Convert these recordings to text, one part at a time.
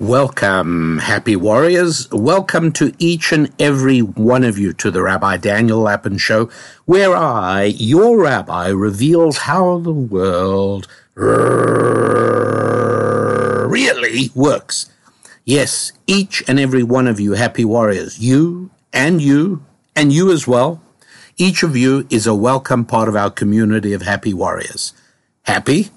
Welcome, happy warriors. Welcome to each and every one of you to the Rabbi Daniel Lapin Show, where I, your rabbi, reveals how the world really works. Yes, each and every one of you happy warriors, you and you and you as well, each of you is a welcome part of our community of happy warriors. Happy?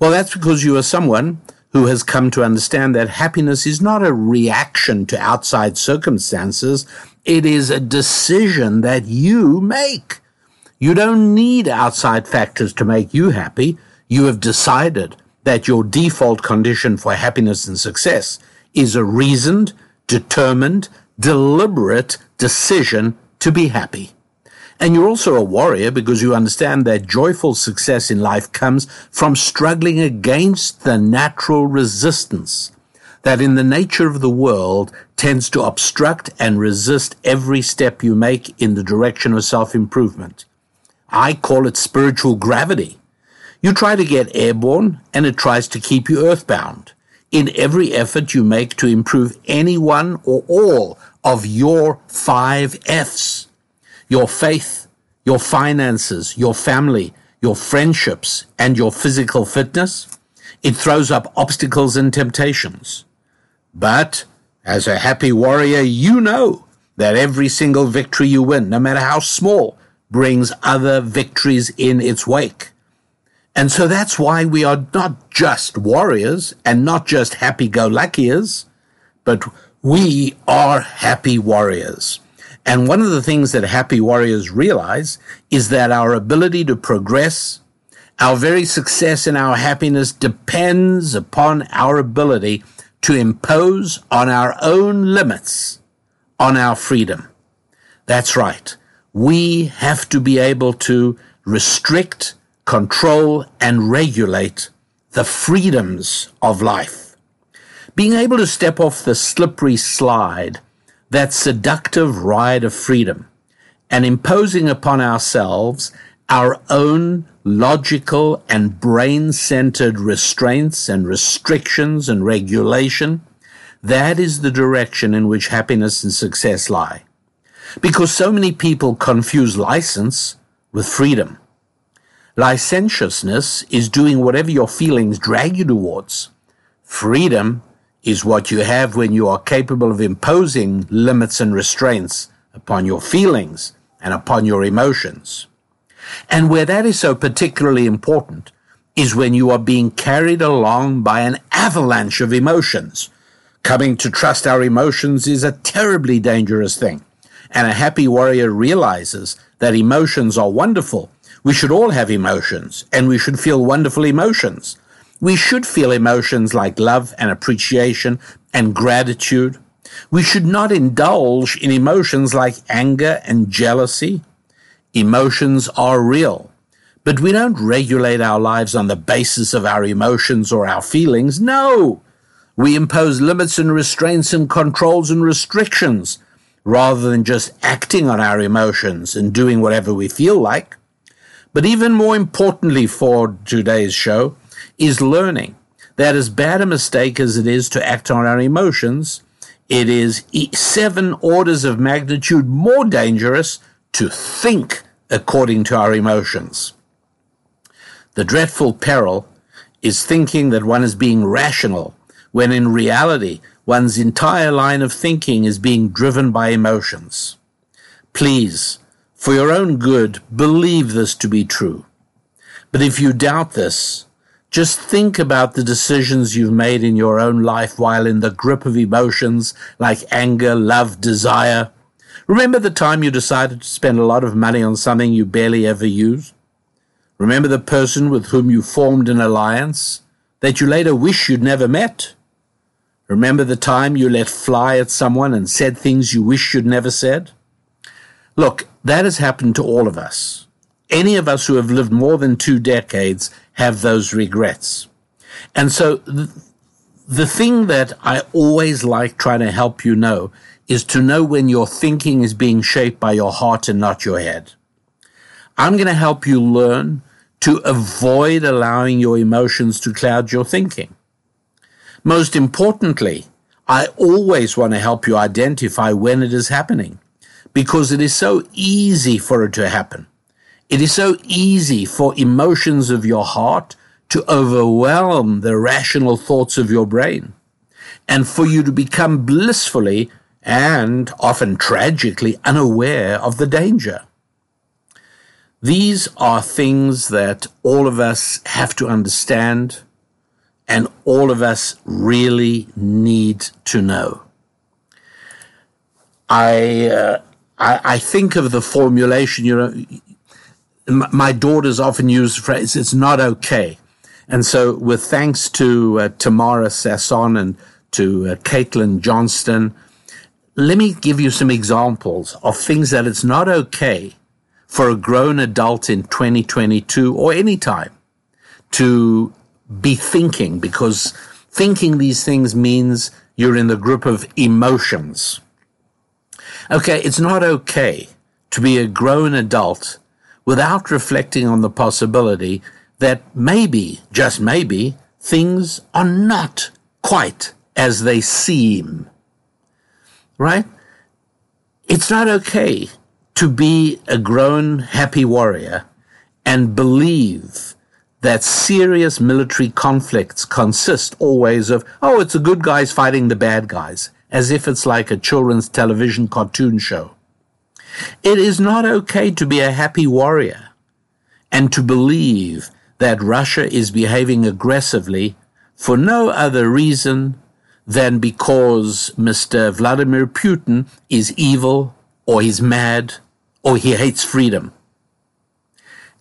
Well, that's because you are someone who has come to understand that happiness is not a reaction to outside circumstances. It is a decision that you make. You don't need outside factors to make you happy. You have decided that your default condition for happiness and success is a reasoned, determined, deliberate decision to be happy. And you're also a warrior because you understand that joyful success in life comes from struggling against the natural resistance that in the nature of the world tends to obstruct and resist every step you make in the direction of self-improvement. I call it spiritual gravity. You try to get airborne and it tries to keep you earthbound in every effort you make to improve any one or all of your five F's your faith, your finances, your family, your friendships, and your physical fitness, it throws up obstacles and temptations. But as a happy warrior, you know that every single victory you win, no matter how small, brings other victories in its wake. And so that's why we are not just warriors and not just happy-go-luckiers, but we are happy warriors. And one of the things that happy warriors realize is that our ability to progress, our very success and our happiness depends upon our ability to impose on our own limits on our freedom. That's right. We have to be able to restrict, control, and regulate the freedoms of life. Being able to step off the slippery slide that seductive ride of freedom and imposing upon ourselves our own logical and brain centered restraints and restrictions and regulation, that is the direction in which happiness and success lie. Because so many people confuse license with freedom. Licentiousness is doing whatever your feelings drag you towards. Freedom is what you have when you are capable of imposing limits and restraints upon your feelings and upon your emotions. And where that is so particularly important is when you are being carried along by an avalanche of emotions. Coming to trust our emotions is a terribly dangerous thing. And a happy warrior realizes that emotions are wonderful. We should all have emotions and we should feel wonderful emotions. We should feel emotions like love and appreciation and gratitude. We should not indulge in emotions like anger and jealousy. Emotions are real, but we don't regulate our lives on the basis of our emotions or our feelings. No! We impose limits and restraints and controls and restrictions rather than just acting on our emotions and doing whatever we feel like. But even more importantly for today's show, is learning that as bad a mistake as it is to act on our emotions, it is seven orders of magnitude more dangerous to think according to our emotions. The dreadful peril is thinking that one is being rational when in reality one's entire line of thinking is being driven by emotions. Please, for your own good, believe this to be true. But if you doubt this, just think about the decisions you've made in your own life while in the grip of emotions like anger, love, desire. Remember the time you decided to spend a lot of money on something you barely ever use? Remember the person with whom you formed an alliance that you later wish you'd never met? Remember the time you let fly at someone and said things you wish you'd never said? Look, that has happened to all of us. Any of us who have lived more than two decades have those regrets. And so th- the thing that I always like trying to help you know is to know when your thinking is being shaped by your heart and not your head. I'm going to help you learn to avoid allowing your emotions to cloud your thinking. Most importantly, I always want to help you identify when it is happening because it is so easy for it to happen. It is so easy for emotions of your heart to overwhelm the rational thoughts of your brain and for you to become blissfully and often tragically unaware of the danger. These are things that all of us have to understand and all of us really need to know. I, uh, I, I, think of the formulation, you know, my daughters often use the phrase, it's not okay. And so, with thanks to uh, Tamara Sasson and to uh, Caitlin Johnstone, let me give you some examples of things that it's not okay for a grown adult in 2022 or any time to be thinking because thinking these things means you're in the group of emotions. Okay, it's not okay to be a grown adult without reflecting on the possibility that maybe, just maybe, things are not quite as they seem. Right? It's not okay to be a grown, happy warrior and believe that serious military conflicts consist always of, oh, it's the good guys fighting the bad guys, as if it's like a children's television cartoon show. It is not okay to be a happy warrior and to believe that Russia is behaving aggressively for no other reason than because Mr. Vladimir Putin is evil or he's mad or he hates freedom.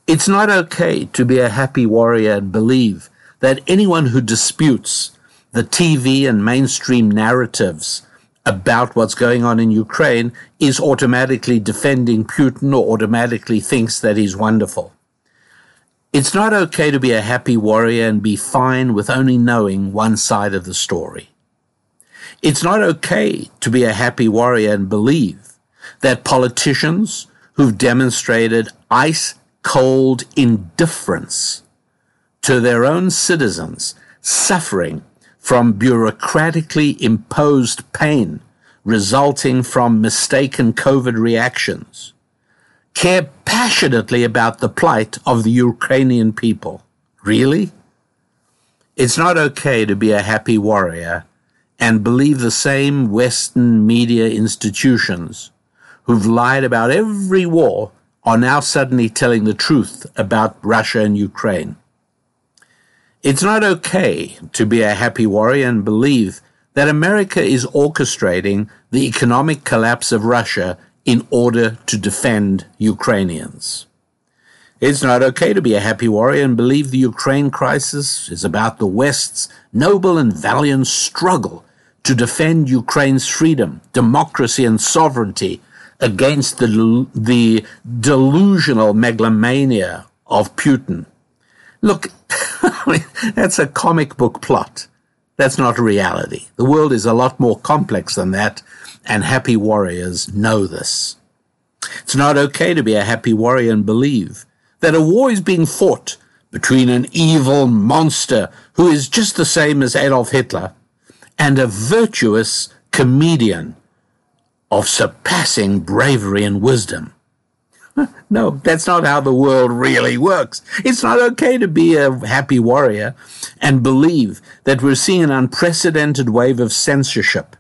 It's not okay to be a happy warrior and believe that anyone who disputes the TV and mainstream narratives about what's going on in Ukraine is automatically defending Putin or automatically thinks that he's wonderful. It's not okay to be a happy warrior and be fine with only knowing one side of the story. It's not okay to be a happy warrior and believe that politicians who've demonstrated ice cold indifference to their own citizens suffering from bureaucratically imposed pain resulting from mistaken COVID reactions, care passionately about the plight of the Ukrainian people. Really? It's not okay to be a happy warrior and believe the same Western media institutions who've lied about every war are now suddenly telling the truth about Russia and Ukraine. It's not okay to be a happy warrior and believe that America is orchestrating the economic collapse of Russia in order to defend Ukrainians. It's not okay to be a happy warrior and believe the Ukraine crisis is about the West's noble and valiant struggle to defend Ukraine's freedom, democracy, and sovereignty against the, the delusional megalomania of Putin. Look, that's a comic book plot. That's not reality. The world is a lot more complex than that, and happy warriors know this. It's not okay to be a happy warrior and believe that a war is being fought between an evil monster who is just the same as Adolf Hitler and a virtuous comedian of surpassing bravery and wisdom. No, that's not how the world really works. It's not okay to be a happy warrior and believe that we're seeing an unprecedented wave of censorship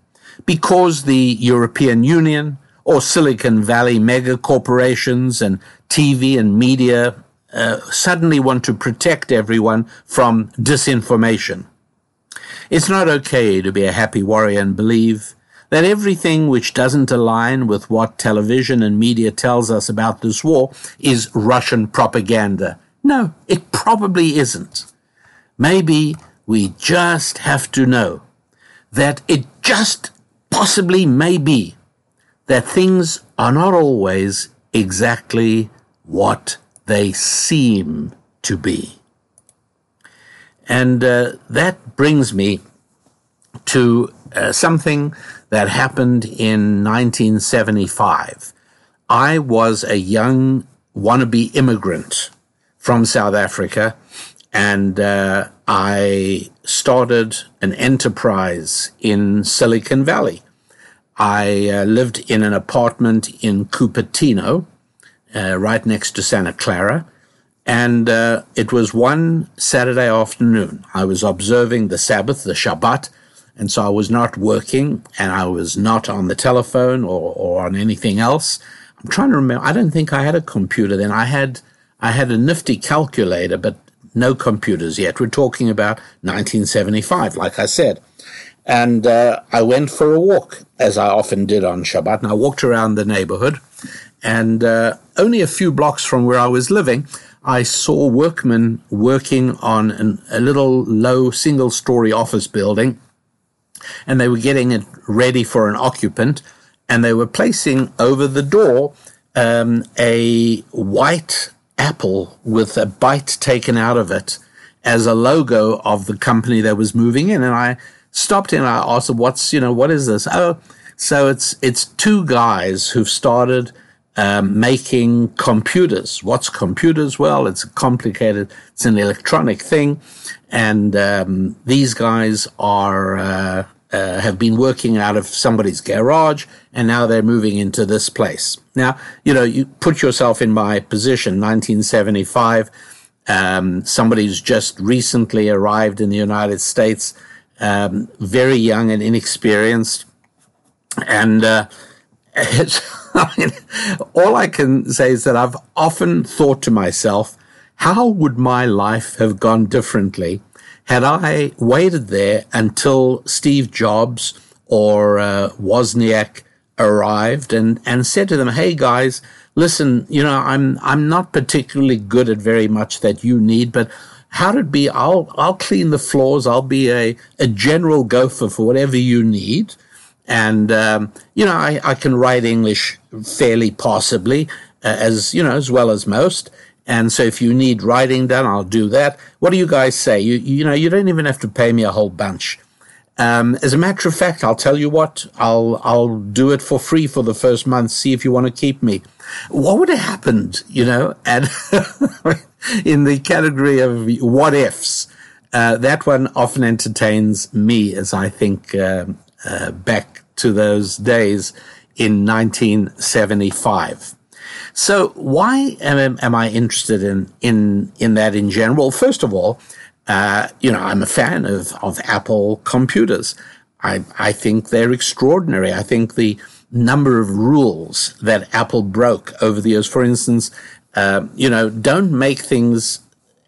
because the European Union or Silicon Valley mega corporations and TV and media uh, suddenly want to protect everyone from disinformation. It's not okay to be a happy warrior and believe that everything which doesn't align with what television and media tells us about this war is Russian propaganda. No, it probably isn't. Maybe we just have to know that it just possibly may be that things are not always exactly what they seem to be. And uh, that brings me to uh, something that happened in 1975. I was a young wannabe immigrant from South Africa, and uh, I started an enterprise in Silicon Valley. I uh, lived in an apartment in Cupertino, uh, right next to Santa Clara. And uh, it was one Saturday afternoon. I was observing the Sabbath, the Shabbat, and so I was not working and I was not on the telephone or, or on anything else. I'm trying to remember. I don't think I had a computer then. I had I had a nifty calculator, but no computers yet. We're talking about 1975, like I said. And uh, I went for a walk, as I often did on Shabbat, and I walked around the neighborhood. And uh, only a few blocks from where I was living, I saw workmen working on an, a little low single story office building. And they were getting it ready for an occupant. And they were placing over the door um, a white apple with a bite taken out of it as a logo of the company that was moving in. And I stopped and I asked what's, you know, what is this? Oh, so it's, it's two guys who've started um, making computers. What's computers? Well, it's a complicated. It's an electronic thing. And um, these guys are, uh, uh, have been working out of somebody's garage and now they're moving into this place. Now, you know, you put yourself in my position, 1975. Um, somebody who's just recently arrived in the United States, um, very young and inexperienced. And, uh, I mean, all I can say is that I've often thought to myself, how would my life have gone differently had I waited there until Steve Jobs or uh, Wozniak arrived and, and said to them, Hey guys, listen, you know, I'm, I'm not particularly good at very much that you need, but how to be, I'll, I'll clean the floors. I'll be a, a general gopher for whatever you need. And, um, you know, I, I can write English fairly possibly, uh, as, you know, as well as most. And so if you need writing done, I'll do that. What do you guys say? You, you know, you don't even have to pay me a whole bunch. Um, as a matter of fact, I'll tell you what, I'll, I'll do it for free for the first month, see if you want to keep me. What would have happened, you know, and in the category of what ifs, uh, that one often entertains me as I think, uh, uh, back to those days in 1975. So why am, am I interested in, in, in that in general? First of all, uh, you know, I'm a fan of, of Apple computers. I, I think they're extraordinary. I think the number of rules that Apple broke over the years, for instance, uh, you know, don't make things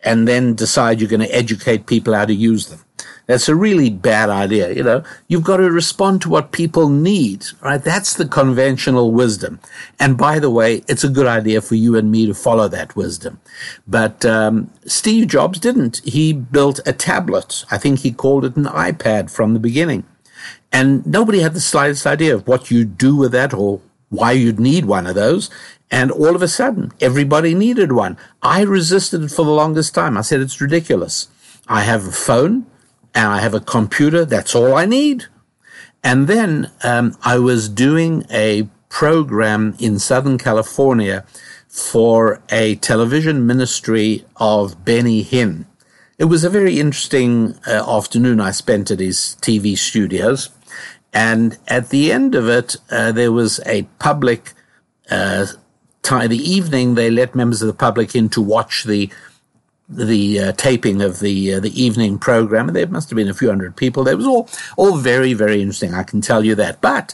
and then decide you're going to educate people how to use them. That's a really bad idea. You know, you've got to respond to what people need, right? That's the conventional wisdom. And by the way, it's a good idea for you and me to follow that wisdom. But um, Steve Jobs didn't. He built a tablet. I think he called it an iPad from the beginning. And nobody had the slightest idea of what you'd do with that or why you'd need one of those. And all of a sudden, everybody needed one. I resisted it for the longest time. I said, it's ridiculous. I have a phone and I have a computer. That's all I need. And then um, I was doing a program in Southern California for a television ministry of Benny Hinn. It was a very interesting uh, afternoon I spent at his TV studios. And at the end of it, uh, there was a public uh, time. The evening, they let members of the public in to watch the the uh, taping of the uh, the evening program. There must have been a few hundred people. It was all all very very interesting. I can tell you that. But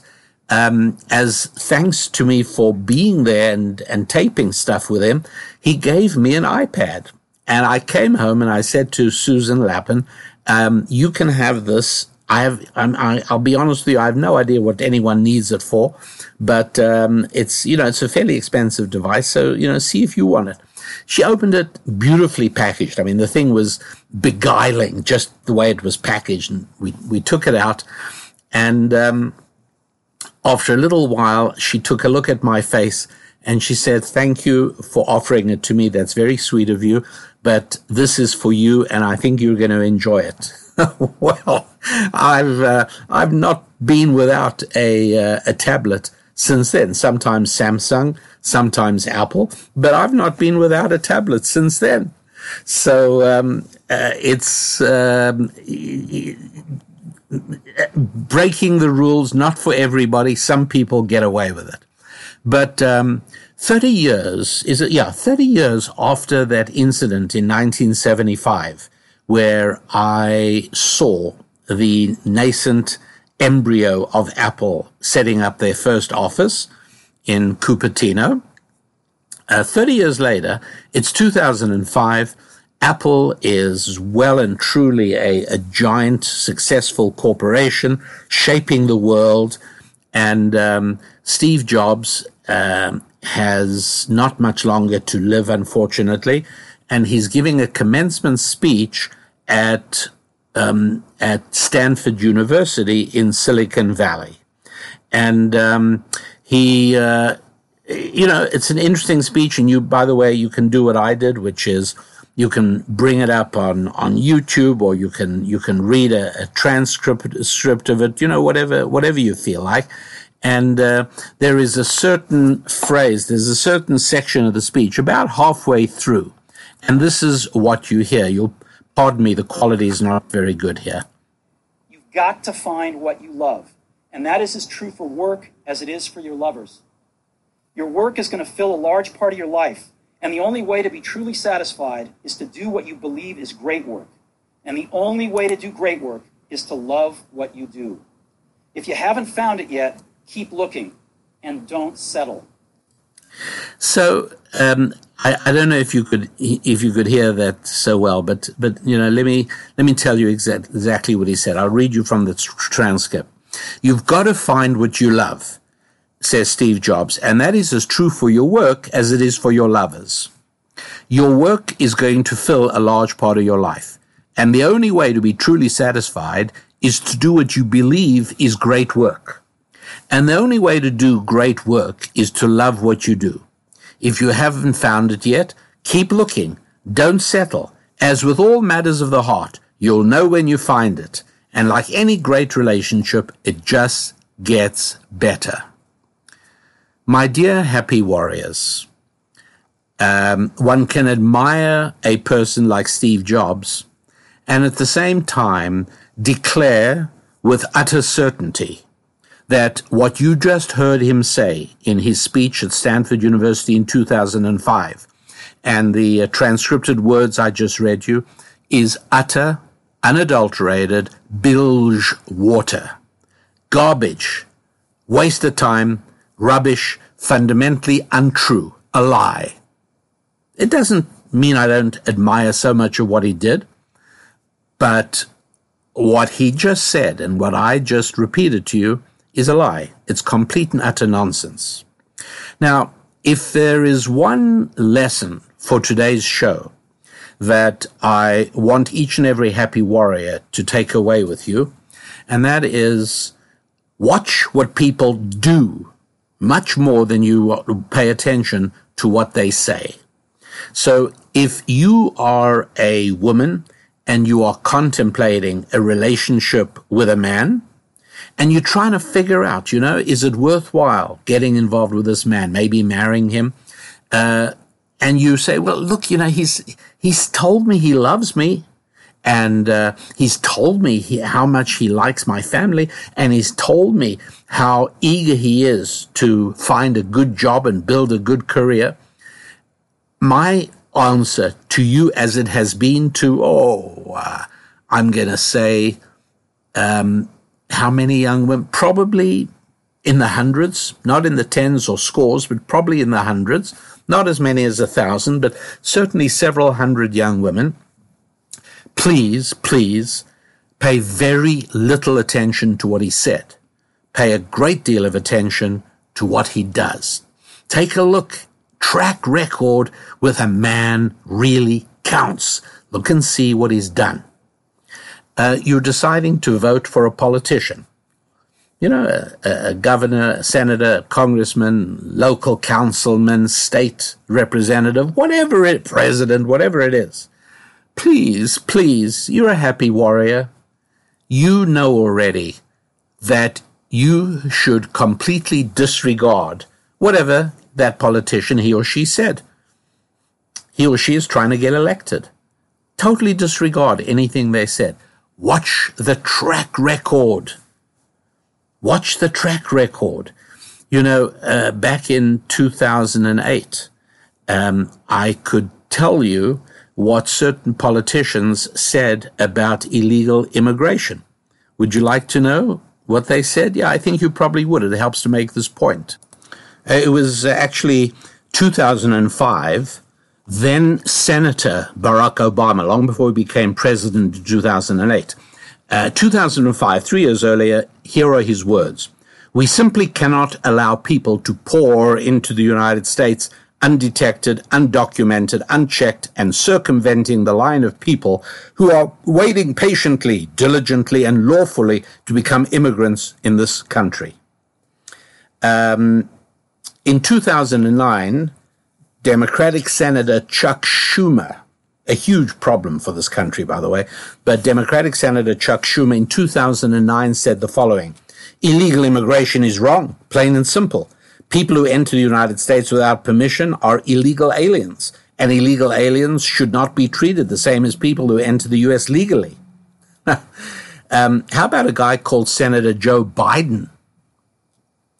um, as thanks to me for being there and and taping stuff with him, he gave me an iPad, and I came home and I said to Susan Lapin, um, "You can have this." I have. I'm, I, will be honest with you. I have no idea what anyone needs it for, but um, it's you know it's a fairly expensive device. So you know, see if you want it. She opened it beautifully packaged. I mean, the thing was beguiling, just the way it was packaged. And we, we took it out. And um, after a little while, she took a look at my face and she said, Thank you for offering it to me. That's very sweet of you. But this is for you, and I think you're going to enjoy it. well, I've uh, I've not been without a uh, a tablet since then. Sometimes Samsung, sometimes Apple, but I've not been without a tablet since then. So um, uh, it's um, breaking the rules, not for everybody. Some people get away with it. But um, 30 years, is it? Yeah, 30 years after that incident in 1975, where I saw the nascent embryo of Apple setting up their first office in Cupertino. Uh, 30 years later, it's 2005. Apple is well and truly a, a giant, successful corporation shaping the world. And um, Steve Jobs um, has not much longer to live, unfortunately. And he's giving a commencement speech at um, at Stanford University in Silicon Valley, and um, he, uh, you know, it's an interesting speech. And you, by the way, you can do what I did, which is you can bring it up on, on YouTube, or you can you can read a, a transcript script of it. You know, whatever whatever you feel like. And uh, there is a certain phrase, there's a certain section of the speech about halfway through, and this is what you hear. You'll pardon me, the quality is not very good here. You've got to find what you love. And that is as true for work as it is for your lovers. Your work is going to fill a large part of your life. And the only way to be truly satisfied is to do what you believe is great work. And the only way to do great work is to love what you do. If you haven't found it yet, keep looking and don't settle. So um, I, I, don't know if you could if you could hear that so well, but but you know let me let me tell you exact, exactly what he said. I'll read you from the transcript. You've got to find what you love, says Steve Jobs, and that is as true for your work as it is for your lovers. Your work is going to fill a large part of your life, and the only way to be truly satisfied is to do what you believe is great work. And the only way to do great work is to love what you do. If you haven't found it yet, keep looking. Don't settle. As with all matters of the heart, you'll know when you find it. And like any great relationship, it just gets better. My dear happy warriors, um, one can admire a person like Steve Jobs and at the same time declare with utter certainty that what you just heard him say in his speech at Stanford University in 2005 and the uh, transcripted words I just read you is utter, unadulterated bilge water. Garbage, waste of time, rubbish, fundamentally untrue, a lie. It doesn't mean I don't admire so much of what he did, but what he just said and what I just repeated to you is a lie. It's complete and utter nonsense. Now, if there is one lesson for today's show that I want each and every happy warrior to take away with you, and that is watch what people do much more than you pay attention to what they say. So if you are a woman and you are contemplating a relationship with a man, and you're trying to figure out, you know, is it worthwhile getting involved with this man, maybe marrying him? Uh, and you say, well, look, you know, he's, he's told me he loves me. And uh, he's told me he, how much he likes my family, and he's told me how eager he is to find a good job and build a good career. My answer to you, as it has been to, oh, uh, I'm going to say, um, how many young women? Probably in the hundreds, not in the tens or scores, but probably in the hundreds. Not as many as a thousand, but certainly several hundred young women. Please, please pay very little attention to what he said. Pay a great deal of attention to what he does. Take a look. Track record with a man really counts. Look and see what he's done uh, you're deciding to vote for a politician. You know, a, a governor, a senator, a congressman, local councilman, state representative, whatever it, president, whatever it is. Please, please, you're a happy warrior. You know already that you should completely disregard whatever that politician he or she said. he or she is trying to get elected. Totally disregard anything they said. Watch the track record. Watch the track record. You know, uh, back in 2008, um, I could tell you what certain politicians said about illegal immigration. Would you like to know what they said? Yeah, I think you probably would. It helps to make this point. Uh, it was uh, actually 2005. Then Senator Barack Obama, long before he became president in 2008, uh, 2005, three years earlier, here are his words. We simply cannot allow people to pour into the United States undetected, undocumented, unchecked, and circumventing the line of people who are waiting patiently, diligently, and lawfully to become immigrants in this country. Um, in 2009, Democratic Senator Chuck Schumer, a huge problem for this country, by the way, but Democratic Senator Chuck Schumer in 2009 said the following Illegal immigration is wrong, plain and simple. People who enter the United States without permission are illegal aliens, and illegal aliens should not be treated the same as people who enter the U.S. legally. um, how about a guy called Senator Joe Biden?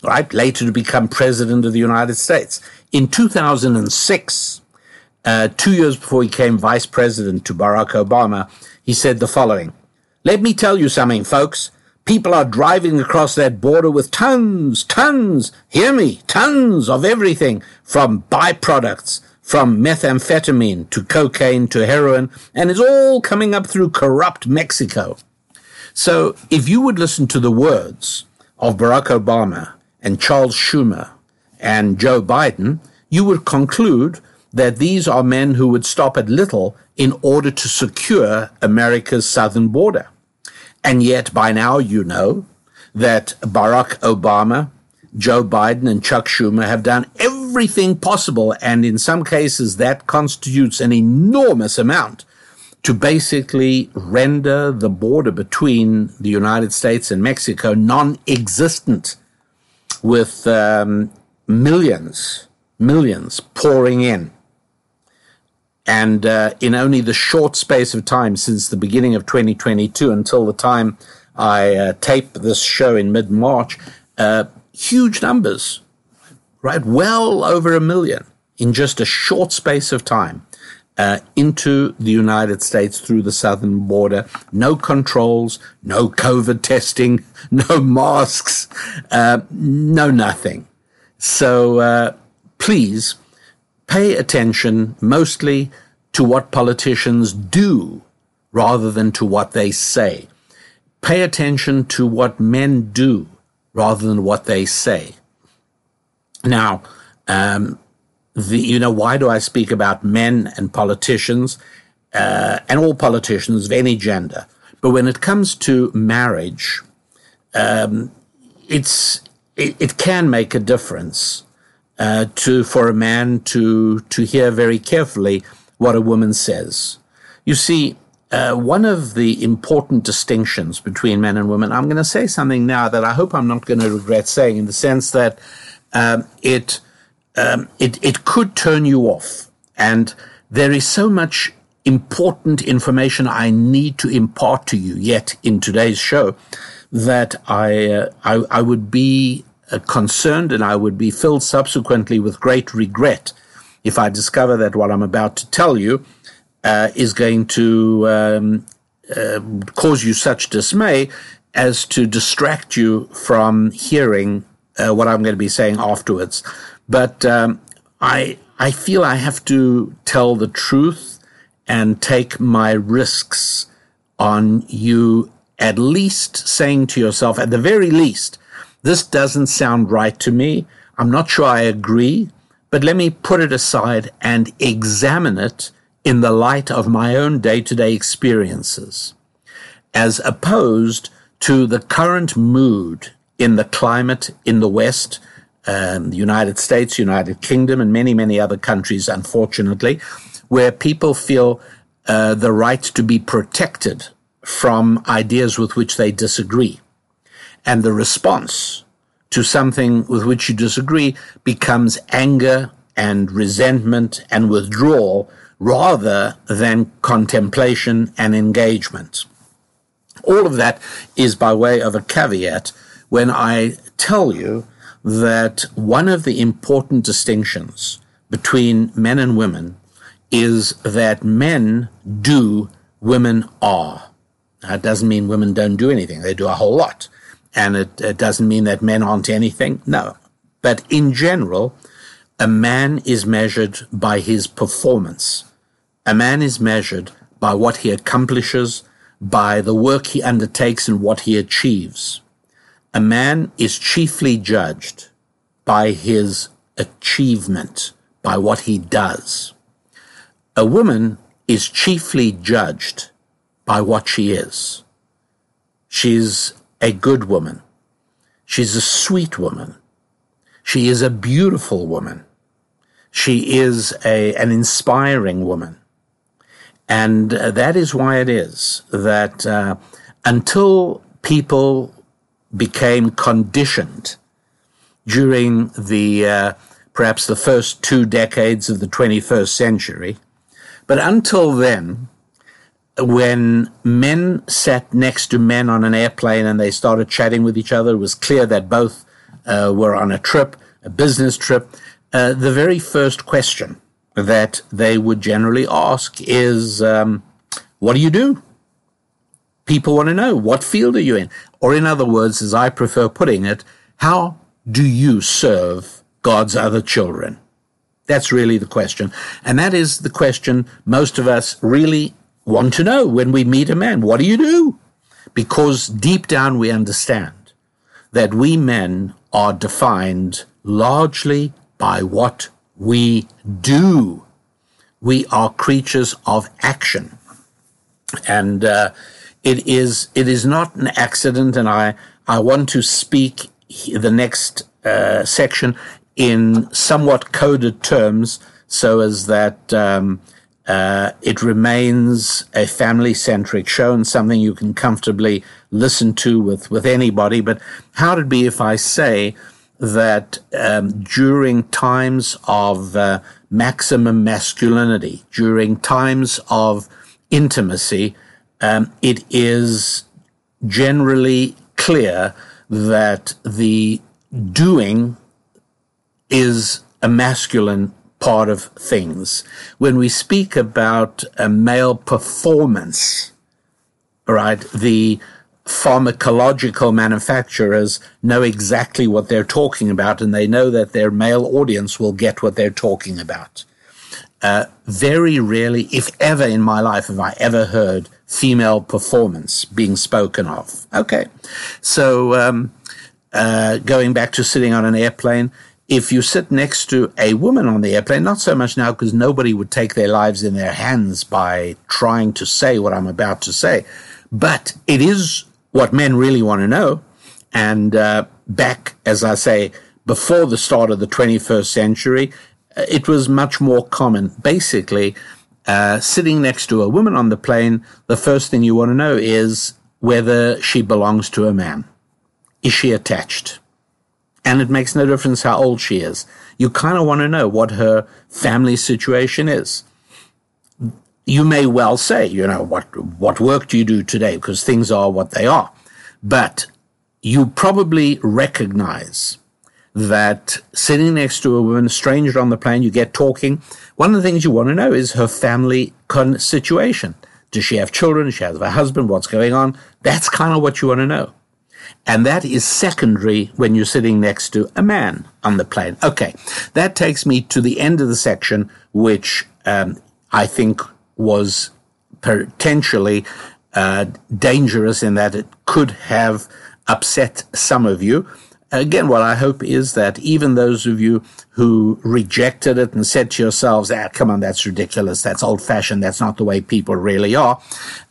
Right, later to become president of the United States. In 2006, uh, two years before he became vice president to Barack Obama, he said the following Let me tell you something, folks. People are driving across that border with tons, tons, hear me, tons of everything from byproducts, from methamphetamine to cocaine to heroin, and it's all coming up through corrupt Mexico. So if you would listen to the words of Barack Obama and Charles Schumer and Joe Biden, you would conclude that these are men who would stop at little in order to secure America's southern border. And yet by now you know that Barack Obama, Joe Biden, and Chuck Schumer have done everything possible. And in some cases, that constitutes an enormous amount to basically render the border between the United States and Mexico non existent with um, millions, millions pouring in. And uh, in only the short space of time since the beginning of 2022 until the time I uh, tape this show in mid March, uh, huge numbers, right? Well over a million in just a short space of time. Uh, into the United States through the southern border. No controls, no COVID testing, no masks, uh, no nothing. So uh, please pay attention mostly to what politicians do rather than to what they say. Pay attention to what men do rather than what they say. Now, um, the, you know, why do I speak about men and politicians uh, and all politicians of any gender? But when it comes to marriage, um, it's it, it, can make a difference uh, to for a man to to hear very carefully what a woman says. You see, uh, one of the important distinctions between men and women. I'm going to say something now that I hope I'm not going to regret saying, in the sense that um, it um, it it could turn you off, and there is so much important information I need to impart to you yet in today's show that I, uh, I, I would be concerned and I would be filled subsequently with great regret if I discover that what I'm about to tell you uh, is going to um, uh, cause you such dismay as to distract you from hearing uh, what I'm going to be saying afterwards. But um, I I feel I have to tell the truth and take my risks on you at least saying to yourself, at the very least, this doesn't sound right to me. I'm not sure I agree, but let me put it aside and examine it in the light of my own day to day experiences, as opposed to the current mood in the climate in the West, um, the United States, United Kingdom, and many, many other countries, unfortunately, where people feel uh, the right to be protected from ideas with which they disagree and the response to something with which you disagree becomes anger and resentment and withdrawal rather than contemplation and engagement. All of that is by way of a caveat when I tell you that one of the important distinctions between men and women is that men do, women are. That doesn't mean women don't do anything. They do a whole lot. And it, it doesn't mean that men aren't anything. No. But in general, a man is measured by his performance. A man is measured by what he accomplishes, by the work he undertakes and what he achieves. A man is chiefly judged by his achievement, by what he does. A woman is chiefly judged by what she is. She's a good woman. She's a sweet woman. She is a beautiful woman. She is a, an inspiring woman. And uh, that is why it is that uh, until people became conditioned during the uh, perhaps the first two decades of the 21st century, but until then, when men sat next to men on an airplane and they started chatting with each other, it was clear that both uh, were on a trip, a business trip. Uh, the very first question that they would generally ask is, um, What do you do? People want to know, What field are you in? Or, in other words, as I prefer putting it, How do you serve God's other children? That's really the question. And that is the question most of us really want to know when we meet a man. What do you do? Because deep down we understand that we men are defined largely by what we do. We are creatures of action. And uh, it is it is not an accident, and I, I want to speak the next uh, section in somewhat coded terms so as that um, uh, it remains a family centric show and something you can comfortably listen to with, with anybody. But how would it be if I say that um, during times of uh, maximum masculinity, during times of intimacy, um, it is generally clear that the doing is a masculine part of things. When we speak about a male performance, right, the pharmacological manufacturers know exactly what they're talking about and they know that their male audience will get what they're talking about. Uh, very rarely, if ever in my life, have I ever heard female performance being spoken of. Okay. So, um, uh, going back to sitting on an airplane, if you sit next to a woman on the airplane, not so much now because nobody would take their lives in their hands by trying to say what I'm about to say, but it is what men really want to know. And uh, back, as I say, before the start of the 21st century, uh, it was much more common. Basically, uh, sitting next to a woman on the plane, the first thing you want to know is whether she belongs to a man. Is she attached? And it makes no difference how old she is. You kind of want to know what her family situation is. You may well say, you know, what, what work do you do today? Because things are what they are. But you probably recognize that sitting next to a woman, a stranger on the plane, you get talking. One of the things you want to know is her family con- situation. Does she have children? Does she have a husband? What's going on? That's kind of what you want to know. And that is secondary when you're sitting next to a man on the plane. Okay. That takes me to the end of the section, which um, I think was potentially uh, dangerous in that it could have upset some of you. Again, what I hope is that even those of you who rejected it and said to yourselves, ah, come on, that's ridiculous, that's old fashioned, that's not the way people really are,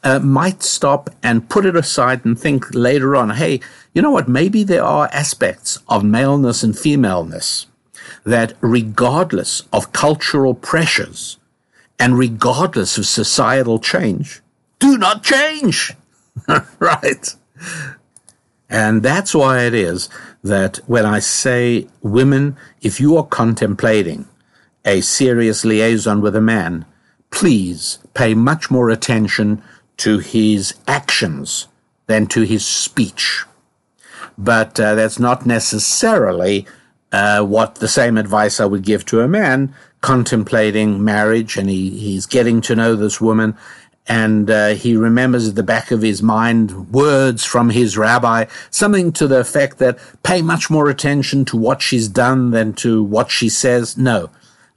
uh, might stop and put it aside and think later on, hey, you know what, maybe there are aspects of maleness and femaleness that regardless of cultural pressures and regardless of societal change, do not change. right. And that's why it is that when I say women, if you are contemplating a serious liaison with a man, please pay much more attention to his actions than to his speech. But uh, that's not necessarily uh, what the same advice I would give to a man contemplating marriage and he, he's getting to know this woman and uh, he remembers at the back of his mind words from his rabbi, something to the effect that pay much more attention to what she's done than to what she says. No,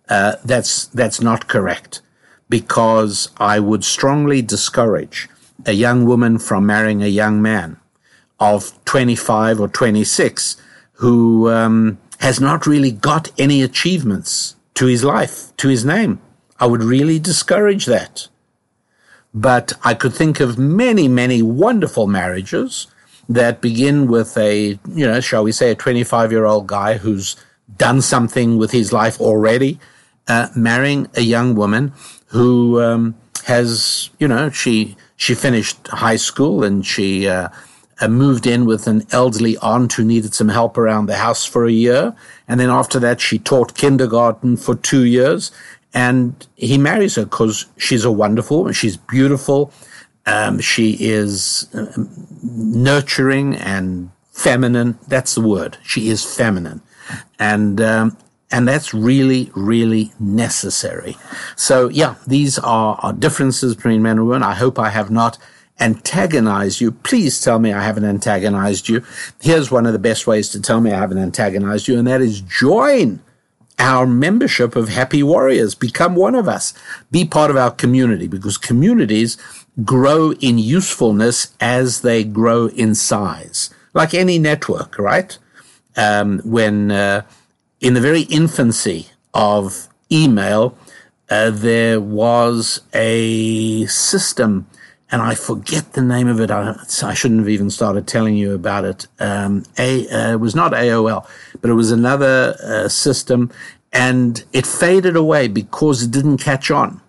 uh, that's that's not correct, because I would strongly discourage a young woman from marrying a young man of 25 or 26 who um, has not really got any achievements to his life, to his name. I would really discourage that. But I could think of many, many wonderful marriages that begin with a, you know, shall we say, a 25 year old guy who's done something with his life already, uh, marrying a young woman who um, has, you know, she she finished high school and she uh, moved in with an elderly aunt who needed some help around the house for a year, and then after that she taught kindergarten for two years, and he marries her because she's a wonderful, she's beautiful, um, she is uh, nurturing and feminine. That's the word. She is feminine, and um, and that's really really necessary. So yeah, these are, are differences between men and women. I hope I have not antagonized you. Please tell me I haven't antagonized you. Here's one of the best ways to tell me I haven't antagonized you, and that is join our membership of Happy Warriors. Become one of us. Be part of our community because communities grow in usefulness as they grow in size. Like any network, right? Um, when uh, in the very infancy of email, uh, there was a system, and I forget the name of it. I, I shouldn't have even started telling you about it. Um, a, uh, it was not AOL, but it was another uh, system, and it faded away because it didn't catch on.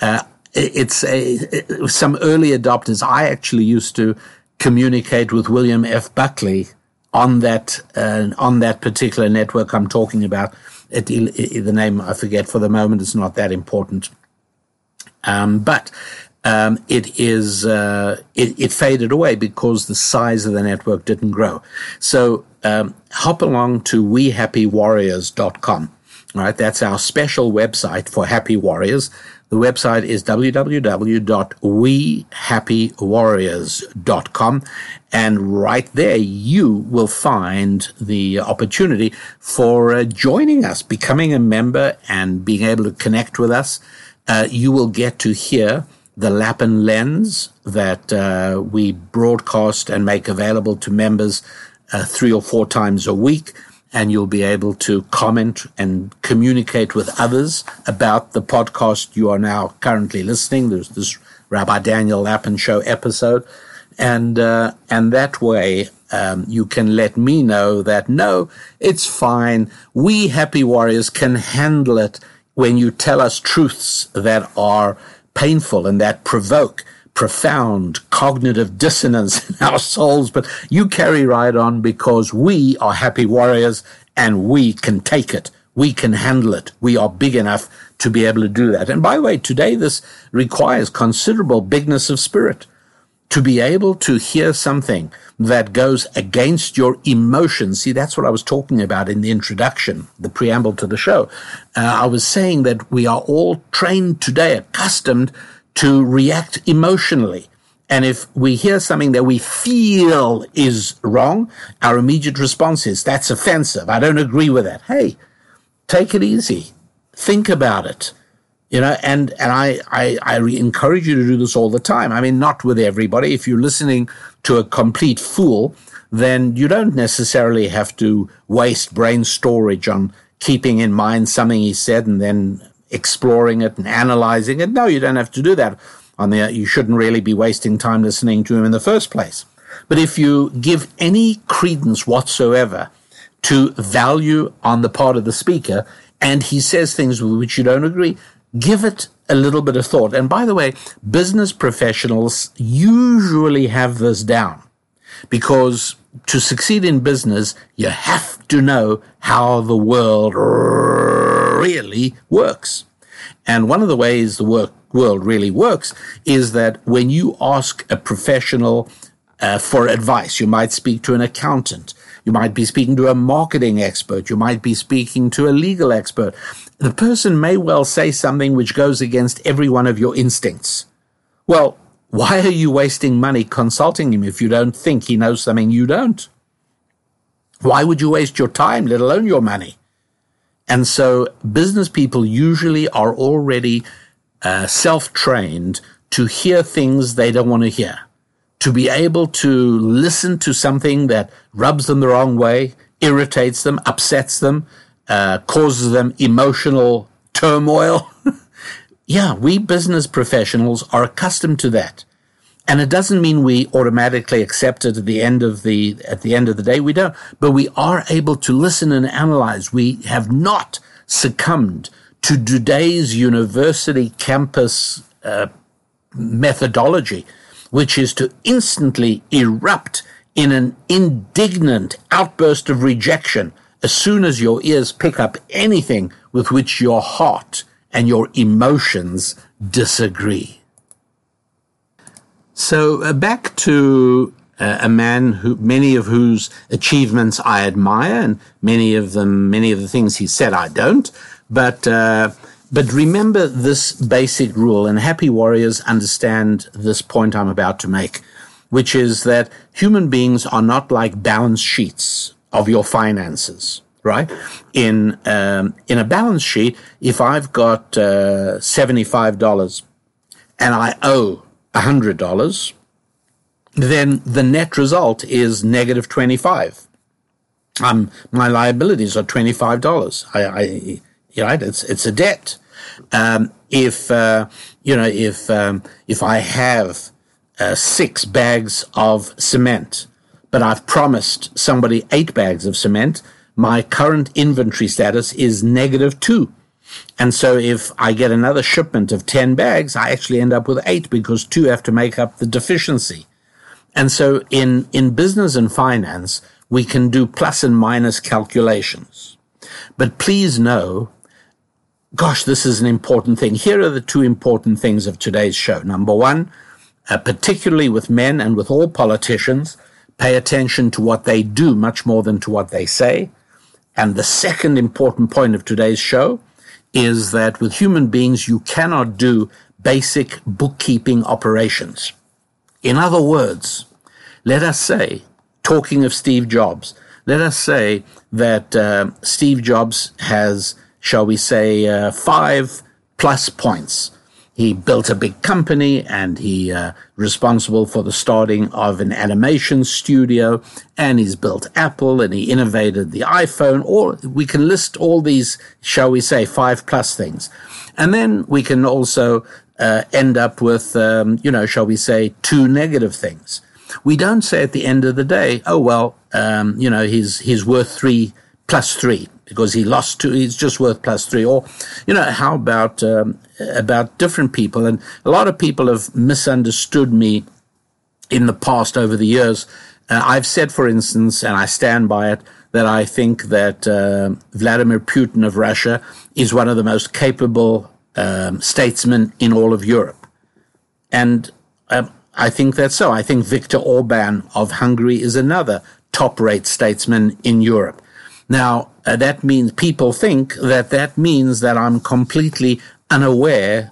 Uh, it, it's a, it, some early adopters. I actually used to communicate with William F. Buckley on that uh, on that particular network I'm talking about. It, the name I forget for the moment. It's not that important. Um, but um, it is uh, it, it, faded away because the size of the network didn't grow. So um, hop along to wehappywarriors.com. All right, that's our special website for Happy Warriors. The website is www.wehappywarriors.com. And right there, you will find the opportunity for uh, joining us, becoming a member, and being able to connect with us. Uh, you will get to hear the Lapin Lens that uh, we broadcast and make available to members uh, three or four times a week and you'll be able to comment and communicate with others about the podcast you are now currently listening. There's this Rabbi Daniel Lapin Show episode, and uh, and that way um, you can let me know that no, it's fine. We happy warriors can handle it when you tell us truths that are painful and that provoke profound cognitive dissonance in our souls, but you carry right on because we are happy warriors and we can take it. We can handle it. We are big enough to be able to do that. And by the way, today this requires considerable bigness of spirit to be able to hear something that goes against your emotions. See, that's what I was talking about in the introduction, the preamble to the show. Uh, I was saying that we are all trained today, accustomed to react emotionally. And if we hear something that we feel is wrong, our immediate response is, that's offensive. I don't agree with that. Hey, take it easy. Think about it. You know, and, and I, I, I encourage you to do this all the time. I mean, not with everybody. If you're listening to a complete fool, then you don't necessarily have to waste brain storage on keeping in mind something he said and then exploring it and analyzing it. No, you don't have to do that. On the, you shouldn't really be wasting time listening to him in the first place. But if you give any credence whatsoever to value on the part of the speaker, and he says things with which you don't agree, give it a little bit of thought. And by the way, business professionals usually have this down because to succeed in business, you have to know how the world really works. And one of the ways the work world really works is that when you ask a professional uh, for advice, you might speak to an accountant, you might be speaking to a marketing expert, you might be speaking to a legal expert. The person may well say something which goes against every one of your instincts. Well, why are you wasting money consulting him if you don't think he knows something you don't? Why would you waste your time, let alone your money? And so business people usually are already uh, self trained to hear things they don't want to hear, to be able to listen to something that rubs them the wrong way, irritates them, upsets them, uh, causes them emotional turmoil. yeah, we business professionals are accustomed to that. And it doesn't mean we automatically accept it at the end of the at the end of the day. We don't, but we are able to listen and analyze. We have not succumbed to today's university campus uh, methodology, which is to instantly erupt in an indignant outburst of rejection as soon as your ears pick up anything with which your heart and your emotions disagree. So uh, back to uh, a man who many of whose achievements I admire, and many of them, many of the things he said I don't. But uh, but remember this basic rule, and happy warriors understand this point I'm about to make, which is that human beings are not like balance sheets of your finances. Right in um, in a balance sheet, if I've got uh, seventy five dollars and I owe $100, then the net result is negative 25. Um, my liabilities are $25. I, I you know, it's, it's a debt. Um, if, uh, you know, if, um, if I have uh, six bags of cement, but I've promised somebody eight bags of cement, my current inventory status is negative two. And so if I get another shipment of 10 bags, I actually end up with eight because two have to make up the deficiency. And so in, in business and finance, we can do plus and minus calculations. But please know, gosh, this is an important thing. Here are the two important things of today's show. Number one, uh, particularly with men and with all politicians, pay attention to what they do much more than to what they say. And the second important point of today's show is that with human beings, you cannot do basic bookkeeping operations. In other words, let us say, talking of Steve Jobs, let us say that uh, Steve Jobs has, shall we say, uh, five plus points he built a big company and he uh, responsible for the starting of an animation studio and he's built apple and he innovated the iphone. Or we can list all these shall we say five plus things. And then we can also uh, end up with um, you know shall we say two negative things. We don't say at the end of the day oh well um, you know he's he's worth three plus three because he lost two. He's just worth plus three. Or, you know, how about um, about different people? And a lot of people have misunderstood me in the past over the years. Uh, I've said, for instance, and I stand by it, that I think that uh, Vladimir Putin of Russia is one of the most capable um, statesmen in all of Europe. And um, I think that's so. I think Viktor Orban of Hungary is another top rate statesman in Europe. Now, uh, that means people think that that means that I'm completely unaware.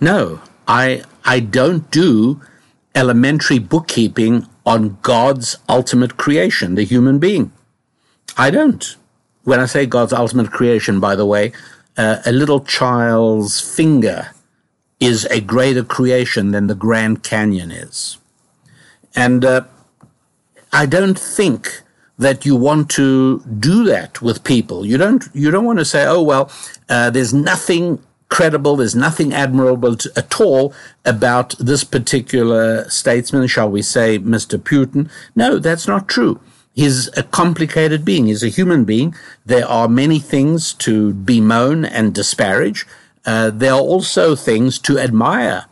No, I, I don't do elementary bookkeeping on God's ultimate creation, the human being. I don't. When I say God's ultimate creation, by the way, uh, a little child's finger is a greater creation than the Grand Canyon is. And uh, I don't think that you want to do that with people. You don't, you don't want to say, oh, well, uh, there's nothing credible, there's nothing admirable to, at all about this particular statesman, shall we say, Mr. Putin. No, that's not true. He's a complicated being. He's a human being. There are many things to bemoan and disparage. Uh, there are also things to admire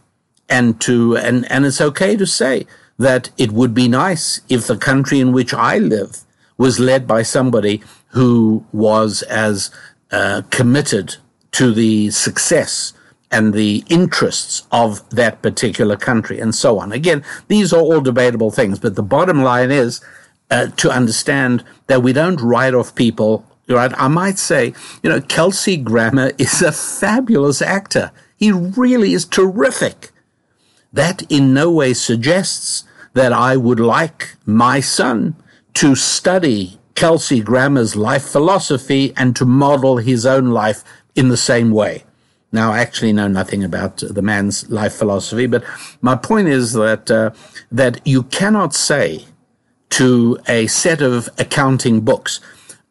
and to, and, and it's okay to say that it would be nice if the country in which I live was led by somebody who was as uh, committed to the success and the interests of that particular country and so on. Again, these are all debatable things, but the bottom line is uh, to understand that we don't write off people. Right? I might say, you know, Kelsey Grammer is a fabulous actor. He really is terrific. That in no way suggests that I would like my son to study Kelsey Grammer's life philosophy and to model his own life in the same way. Now, I actually know nothing about the man's life philosophy, but my point is that uh, that you cannot say to a set of accounting books,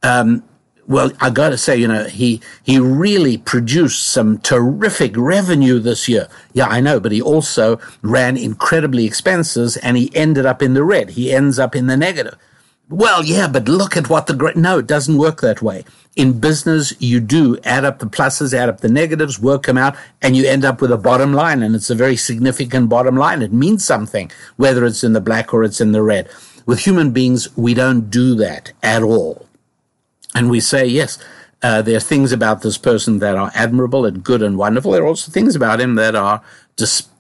um, well, I got to say, you know, he he really produced some terrific revenue this year. Yeah, I know, but he also ran incredibly expenses, and he ended up in the red. He ends up in the negative. Well, yeah, but look at what the great. No, it doesn't work that way in business, you do add up the pluses, add up the negatives, work them out, and you end up with a bottom line. And it's a very significant bottom line. It means something, whether it's in the black or it's in the red. With human beings, we don't do that at all. And we say, yes, uh, there are things about this person that are admirable and good and wonderful. There are also things about him that are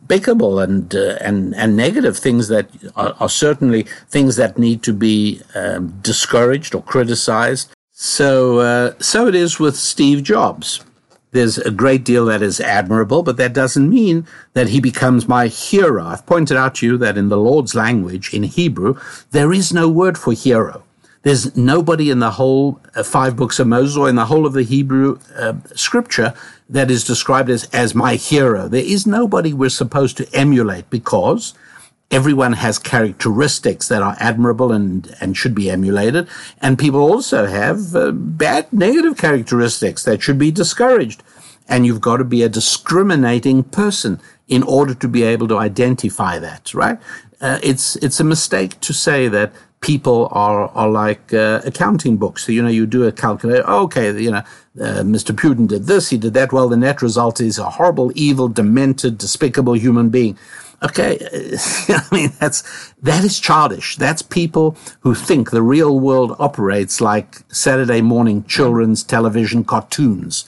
despicable and uh, and and negative things that are, are, certainly things that need to be um, discouraged or criticized. So, uh, so it is with Steve Jobs. There's a great deal that is admirable, but that doesn't mean that he becomes my hero. I've pointed out to you that in the Lord's language, in Hebrew, there is no word for hero. There's nobody in the whole uh, five books of Moses or in the whole of the Hebrew uh, scripture that is described as, as my hero. There is nobody we're supposed to emulate because everyone has characteristics that are admirable and, and should be emulated. And people also have uh, bad negative characteristics that should be discouraged. And you've got to be a discriminating person in order to be able to identify that, right? Uh, it's, it's a mistake to say that people are, are like uh, accounting books. So, you know, you do a calculator. Okay, you know, uh, Mr. Putin did this, he did that. Well, the net result is a horrible, evil, demented, despicable human being. Okay, I mean that's that is childish. That's people who think the real world operates like Saturday morning children's television cartoons.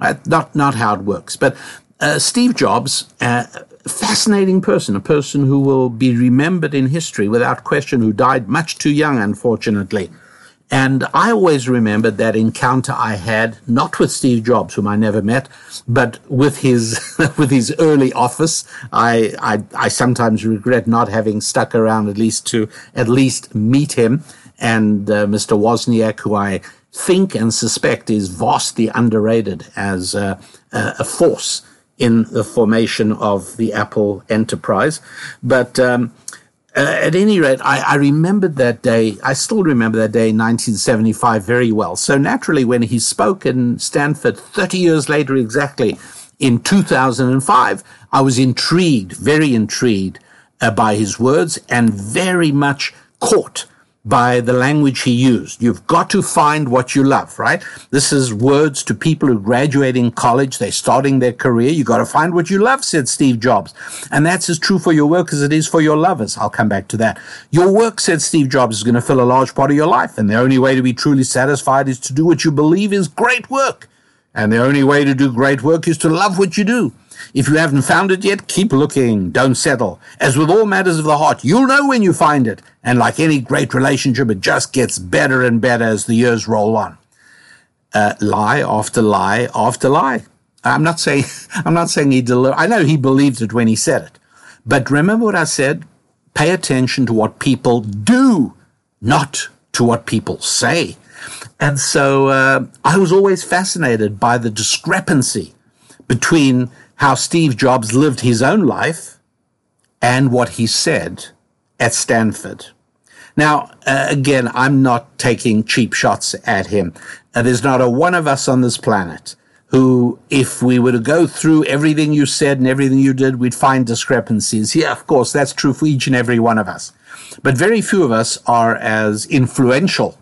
Right? Not not how it works. But uh, Steve Jobs, uh, fascinating person, a person who will be remembered in history without question, who died much too young, unfortunately. And I always remembered that encounter I had, not with Steve Jobs, whom I never met, but with his, with his early office. I, I, I sometimes regret not having stuck around at least to at least meet him and uh, Mr. Wozniak, who I think and suspect is vastly underrated as a, a force in the formation of the Apple enterprise. But, um, uh, at any rate, I, I remembered that day. I still remember that day in 1975 very well. So naturally, when he spoke in Stanford 30 years later exactly in 2005, I was intrigued, very intrigued uh, by his words and very much caught by the language he used. You've got to find what you love, right? This is words to people who graduate in college. They're starting their career. You got to find what you love, said Steve Jobs. And that's as true for your work as it is for your lovers. I'll come back to that. Your work, said Steve Jobs, is going to fill a large part of your life. And the only way to be truly satisfied is to do what you believe is great work. And the only way to do great work is to love what you do. If you haven't found it yet, keep looking. Don't settle. As with all matters of the heart, you'll know when you find it. And like any great relationship, it just gets better and better as the years roll on. Uh, lie after lie after lie. I'm not saying, I'm not saying he delivered. I know he believed it when he said it. But remember what I said? Pay attention to what people do, not to what people say. And so uh, I was always fascinated by the discrepancy between how Steve Jobs lived his own life and what he said at Stanford. Now, uh, again, I'm not taking cheap shots at him. Uh, there's not a one of us on this planet who, if we were to go through everything you said and everything you did, we'd find discrepancies. Yeah, of course, that's true for each and every one of us. But very few of us are as influential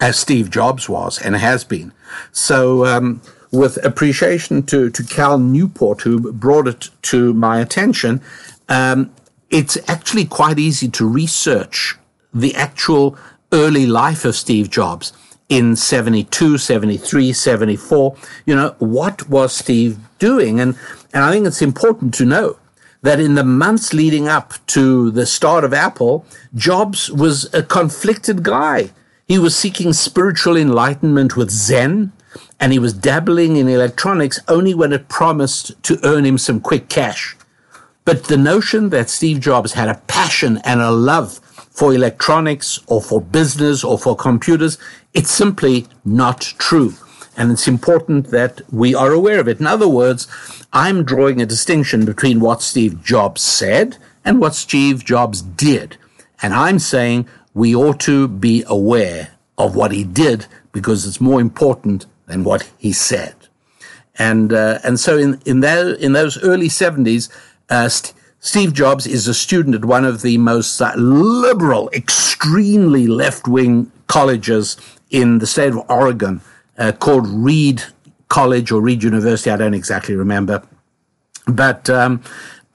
as Steve Jobs was and has been. So, um, with appreciation to, to Cal Newport, who brought it to my attention, um, it's actually quite easy to research the actual early life of Steve Jobs in 72, 73, 74. You know, what was Steve doing? And, and I think it's important to know that in the months leading up to the start of Apple, Jobs was a conflicted guy. He was seeking spiritual enlightenment with Zen, and he was dabbling in electronics only when it promised to earn him some quick cash. But the notion that Steve Jobs had a passion and a love for electronics or for business or for computers, it's simply not true. And it's important that we are aware of it. In other words, I'm drawing a distinction between what Steve Jobs said and what Steve Jobs did. And I'm saying we ought to be aware of what he did because it's more important than what he said. And, uh, and so in, in, that, in those early 70s, uh, St- Steve Jobs is a student at one of the most uh, liberal, extremely left wing colleges in the state of Oregon uh, called Reed College or Reed University. I don't exactly remember. But um,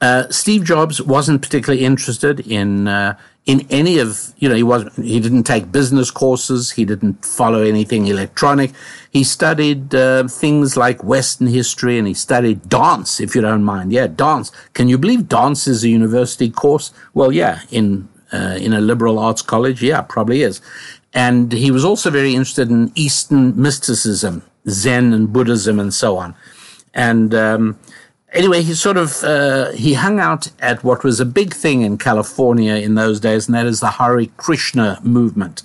uh, Steve Jobs wasn't particularly interested in uh, in any of you know he was he didn't take business courses he didn't follow anything electronic. He studied uh, things like western history and he studied dance if you don't mind. Yeah dance. Can you believe dance is a university course? Well yeah in uh, in a liberal arts college. Yeah probably is. And he was also very interested in eastern mysticism zen and buddhism and so on. And um, anyway, he sort of uh, he hung out at what was a big thing in California in those days, and that is the Hare Krishna movement.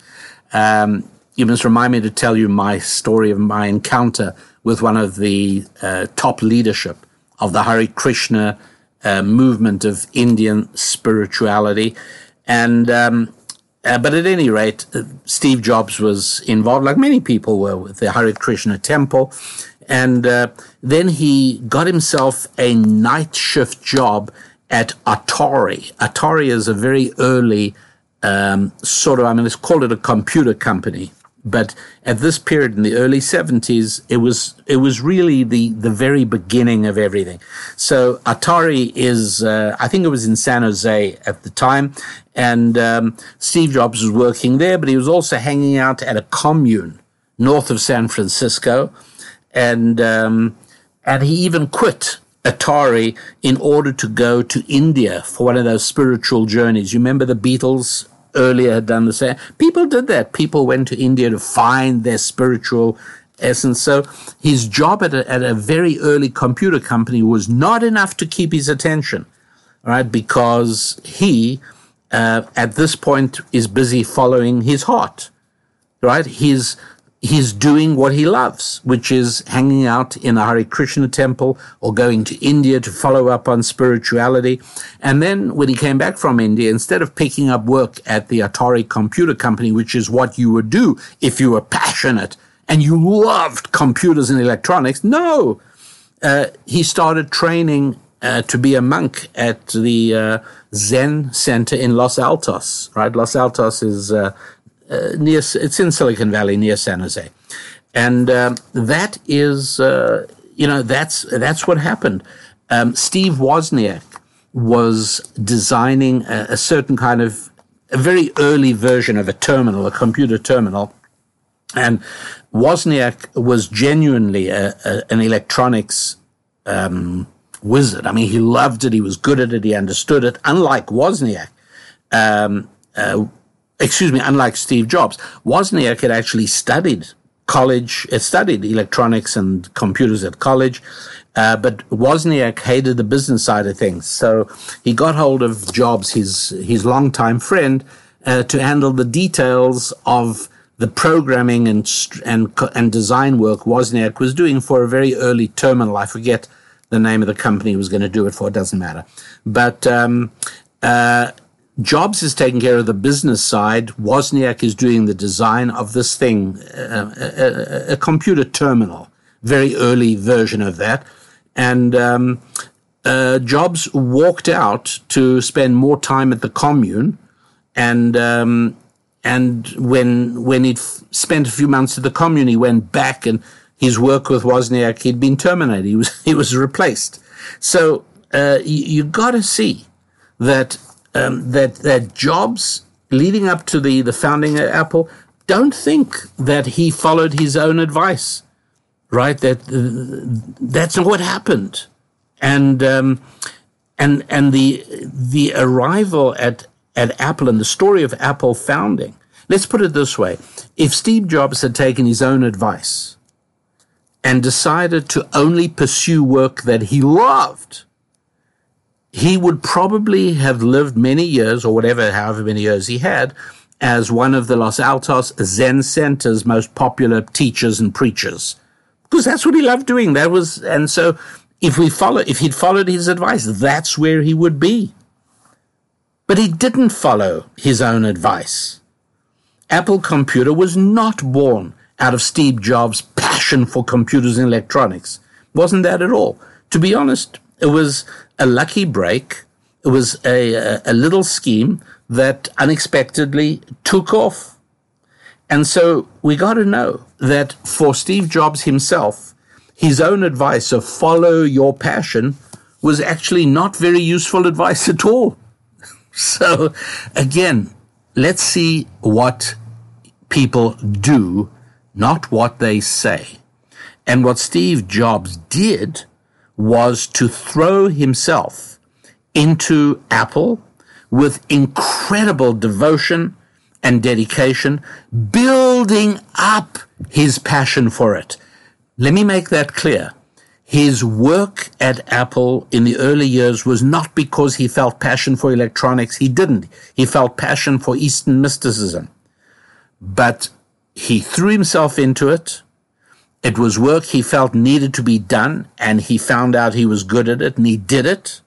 Um, you must remind me to tell you my story of my encounter with one of the uh, top leadership of the Hare Krishna uh, movement of Indian spirituality, and. Um, uh, but at any rate, uh, Steve Jobs was involved, like many people were, with the Hare Krishna temple. And uh, then he got himself a night shift job at Atari. Atari is a very early um, sort of, I mean, let's call it a computer company. But at this period in the early 70s, it was it was really the the very beginning of everything. So Atari is, uh, I think it was in San Jose at the time, and um, Steve Jobs was working there, but he was also hanging out at a commune north of San Francisco and um, and he even quit Atari in order to go to India for one of those spiritual journeys. You remember the Beatles earlier had done the same. People did that. People went to India to find their spiritual essence. So his job at a, at a very early computer company was not enough to keep his attention, right? Because he, uh, at this point, is busy following his heart, right? His he's doing what he loves, which is hanging out in the Hare Krishna temple or going to India to follow up on spirituality. And then when he came back from India, instead of picking up work at the Atari Computer Company, which is what you would do if you were passionate and you loved computers and electronics, no, uh, he started training uh, to be a monk at the uh, Zen Center in Los Altos, right? Los Altos is uh, near, it's in Silicon Valley near San Jose. And um, that is, uh, you know, that's, that's what happened. Um, Steve Wozniak was designing a, a certain kind of, a very early version of a terminal, a computer terminal. And Wozniak was genuinely a, a, an electronics um, wizard. I mean, he loved it. He was good at it. He understood it. Unlike Wozniak, um, uh, excuse me, unlike Steve Jobs, Wozniak had actually studied college, had studied electronics and computers at college. Uh, but Wozniak hated the business side of things. So he got hold of Jobs, his, his longtime friend, uh, to handle the details of the programming and, and, and design work Wozniak was doing for a very early terminal. I forget the name of the company he was going to do it for. It doesn't matter. But, um, uh, Jobs is taking care of the business side. Wozniak is doing the design of this thing, a, a, a, computer terminal, very early version of that. And um, uh, Jobs walked out to spend more time at the commune. And um, and when when he'd f- spent a few months at the commune, he went back and his work with Wozniak he'd been terminated. He was he was replaced. So uh, you, you got to see that um, that that Jobs leading up to the the founding of Apple don't think that he followed his own advice, right? That uh, that's not what happened, and um, and and the the arrival at at Apple and the story of Apple founding. Let's put it this way: if Steve Jobs had taken his own advice and decided to only pursue work that he loved, he would probably have lived many years, or whatever, however many years he had, as one of the Los Altos Zen Center's most popular teachers and preachers. Because that's what he loved doing. That was, and so if we follow, if he'd followed his advice, that's where he would be. But he didn't follow his own advice. Apple Computer was not born out of Steve Jobs' passion for computers and electronics. Wasn't that at all. To be honest, it was a lucky break. It was a, a, little scheme that unexpectedly took off. And so we got to know that for Steve Jobs himself, his own advice of follow your passion was actually not very useful advice at all. so again, let's see what people do, not what they say. And what Steve Jobs did was to throw himself into Apple with incredible devotion and dedication, building up his passion for it. Let me make that clear. His work at Apple in the early years was not because he felt passion for electronics. He didn't. He felt passion for Eastern mysticism. But he threw himself into it it was work he felt needed to be done, and he found out he was good at it, and he did it.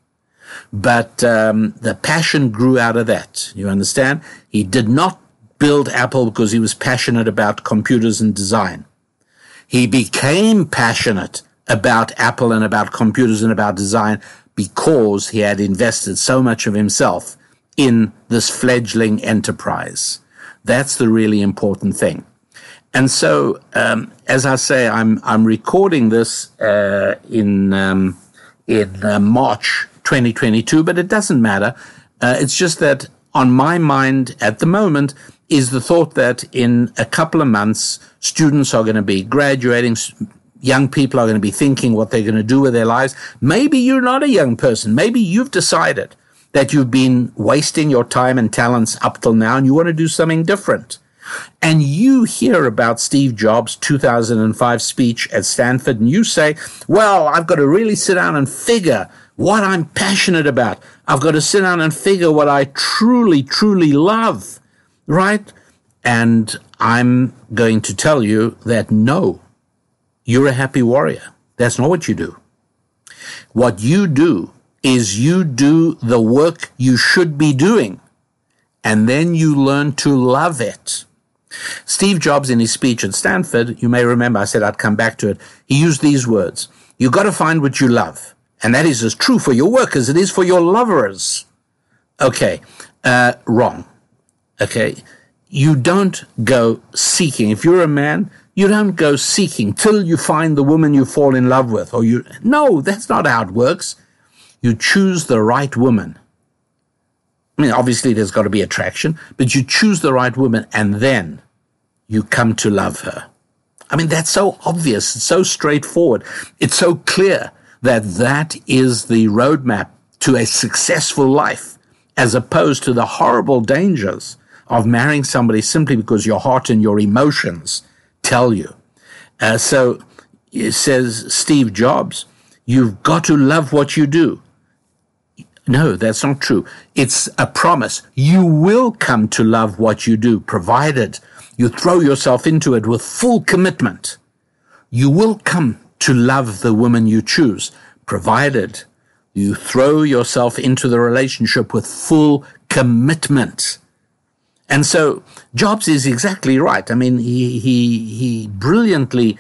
But um, the passion grew out of that. You understand? He did not build Apple because he was passionate about computers and design. He became passionate about Apple and about computers and about design because he had invested so much of himself in this fledgling enterprise. That's the really important thing. And so, um, as I say, I'm I'm recording this uh, in um, in uh, March 2022, but it doesn't matter. Uh, it's just that on my mind at the moment is the thought that in a couple of months, students are going to be graduating. Young people are going to be thinking what they're going to do with their lives. Maybe you're not a young person. Maybe you've decided that you've been wasting your time and talents up till now and you want to do something different. And you hear about Steve Jobs' 2005 speech at Stanford and you say, well, I've got to really sit down and figure what I'm passionate about. I've got to sit down and figure what I truly, truly love, right? And I'm going to tell you that no, you're a happy warrior. That's not what you do. What you do is you do the work you should be doing, and then you learn to love it. Steve Jobs, in his speech at Stanford, you may remember I said I'd come back to it, he used these words You got to find what you love. And that is as true for your work as it is for your lovers. Okay, uh, wrong. Okay, you don't go seeking. If you're a man, you don't go seeking till you find the woman you fall in love with, or you. No, that's not how it works. You choose the right woman. I mean, obviously there's got to be attraction, but you choose the right woman and then you come to love her. I mean, that's so obvious. It's so straightforward. It's so clear that that is the roadmap to a successful life as opposed to the horrible dangers of marrying somebody simply because your heart and your emotions tell you. Uh, so it says Steve Jobs, you've got to love what you do. No, that's not true. It's a promise. You will come to love what you do, provided you throw yourself into it with full commitment. You will come to love the woman you choose, provided you throw yourself into the relationship with full commitment. And so Jobs is exactly right. I mean, he, he, he brilliantly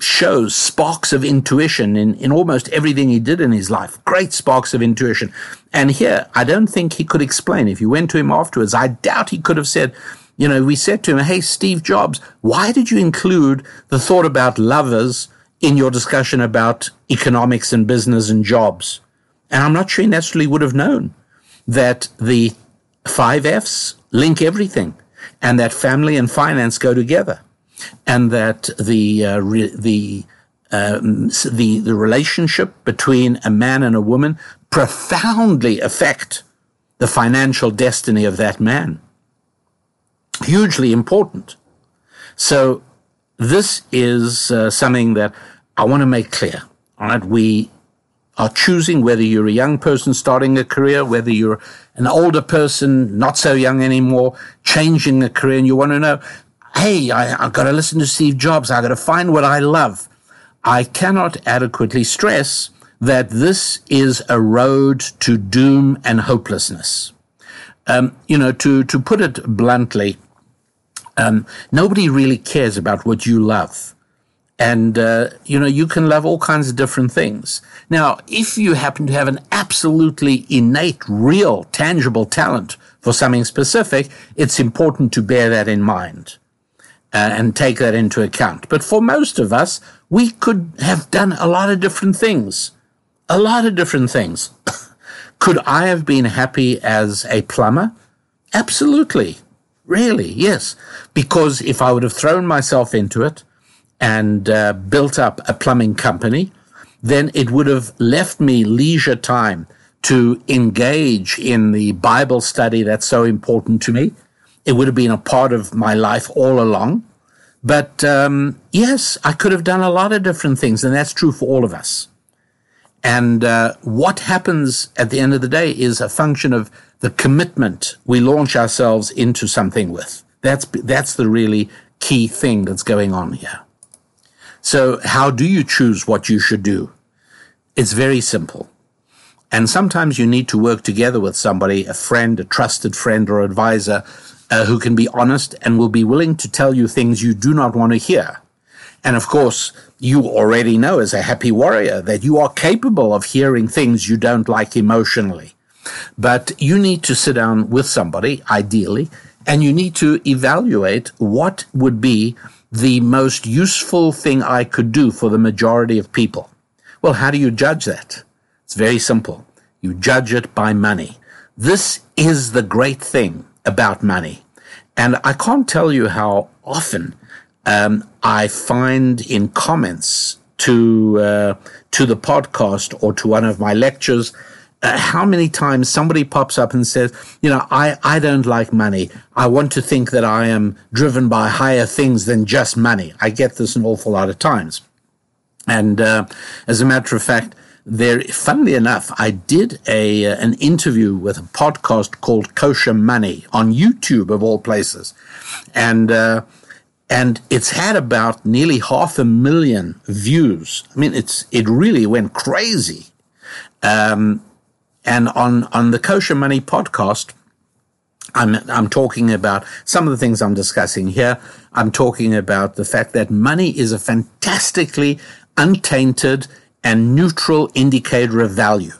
shows sparks of intuition in, in almost everything he did in his life. Great sparks of intuition. And here, I don't think he could explain. If you went to him afterwards, I doubt he could have said, you know, we said to him, Hey, Steve Jobs, why did you include the thought about lovers in your discussion about economics and business and jobs? And I'm not sure he naturally would have known that the five F's link everything. and that family and finance go together, and that the uh, re- the um, the the relationship between a man and a woman profoundly affect the financial destiny of that man. Hugely important. So this is uh, something that I want to make clear. All right, we are choosing whether you're a young person starting a career, whether you're an older person, not so young anymore, changing a career, and you want to know, hey, I, have got to listen to Steve Jobs. I've got to find what I love. I cannot adequately stress that this is a road to doom and hopelessness. Um, you know, to, to put it bluntly, um, nobody really cares about what you love. And, uh, you know, you can love all kinds of different things. Now, if you happen to have an absolutely innate, real, tangible talent for something specific, it's important to bear that in mind uh, and take that into account. But for most of us, we could have done a lot of different things. A lot of different things. could I have been happy as a plumber? Absolutely. Really, yes. Because if I would have thrown myself into it, and uh, built up a plumbing company, then it would have left me leisure time to engage in the Bible study that's so important to me. It would have been a part of my life all along. But um, yes, I could have done a lot of different things, and that's true for all of us. And uh, what happens at the end of the day is a function of the commitment we launch ourselves into something with. That's that's the really key thing that's going on here. So how do you choose what you should do? It's very simple. And sometimes you need to work together with somebody, a friend, a trusted friend or advisor, uh, who can be honest and will be willing to tell you things you do not want to hear. And of course, you already know as a happy warrior that you are capable of hearing things you don't like emotionally. But you need to sit down with somebody, ideally, and you need to evaluate what would be the most useful thing I could do for the majority of people. Well, how do you judge that? It's very simple. You judge it by money. This is the great thing about money. And I can't tell you how often um, I find in comments to uh, to the podcast or to one of my lectures uh, how many times somebody pops up and says, you know, I, I don't like money. I want to think that I am driven by higher things than just money. I get this an awful lot of times. And uh, as a matter of fact, there, funnily enough, I did a uh, an interview with a podcast called Kosher Money on YouTube of all places, and uh, and it's had about nearly half a million views. I mean, it's it really went crazy. Um, and on, on the Kosher Money podcast, I'm, I'm talking about some of the things I'm discussing here. I'm talking about the fact that money is a fantastically untainted and neutral indicator of value.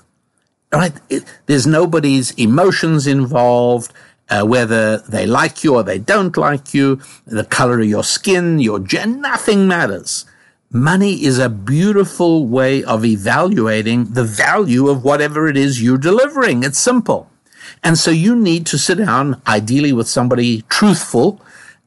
Right? It, there's nobody's emotions involved, uh, whether they like you or they don't like you, the color of your skin, your gen, nothing matters. Money is a beautiful way of evaluating the value of whatever it is you're delivering. It's simple. And so you need to sit down, ideally with somebody truthful,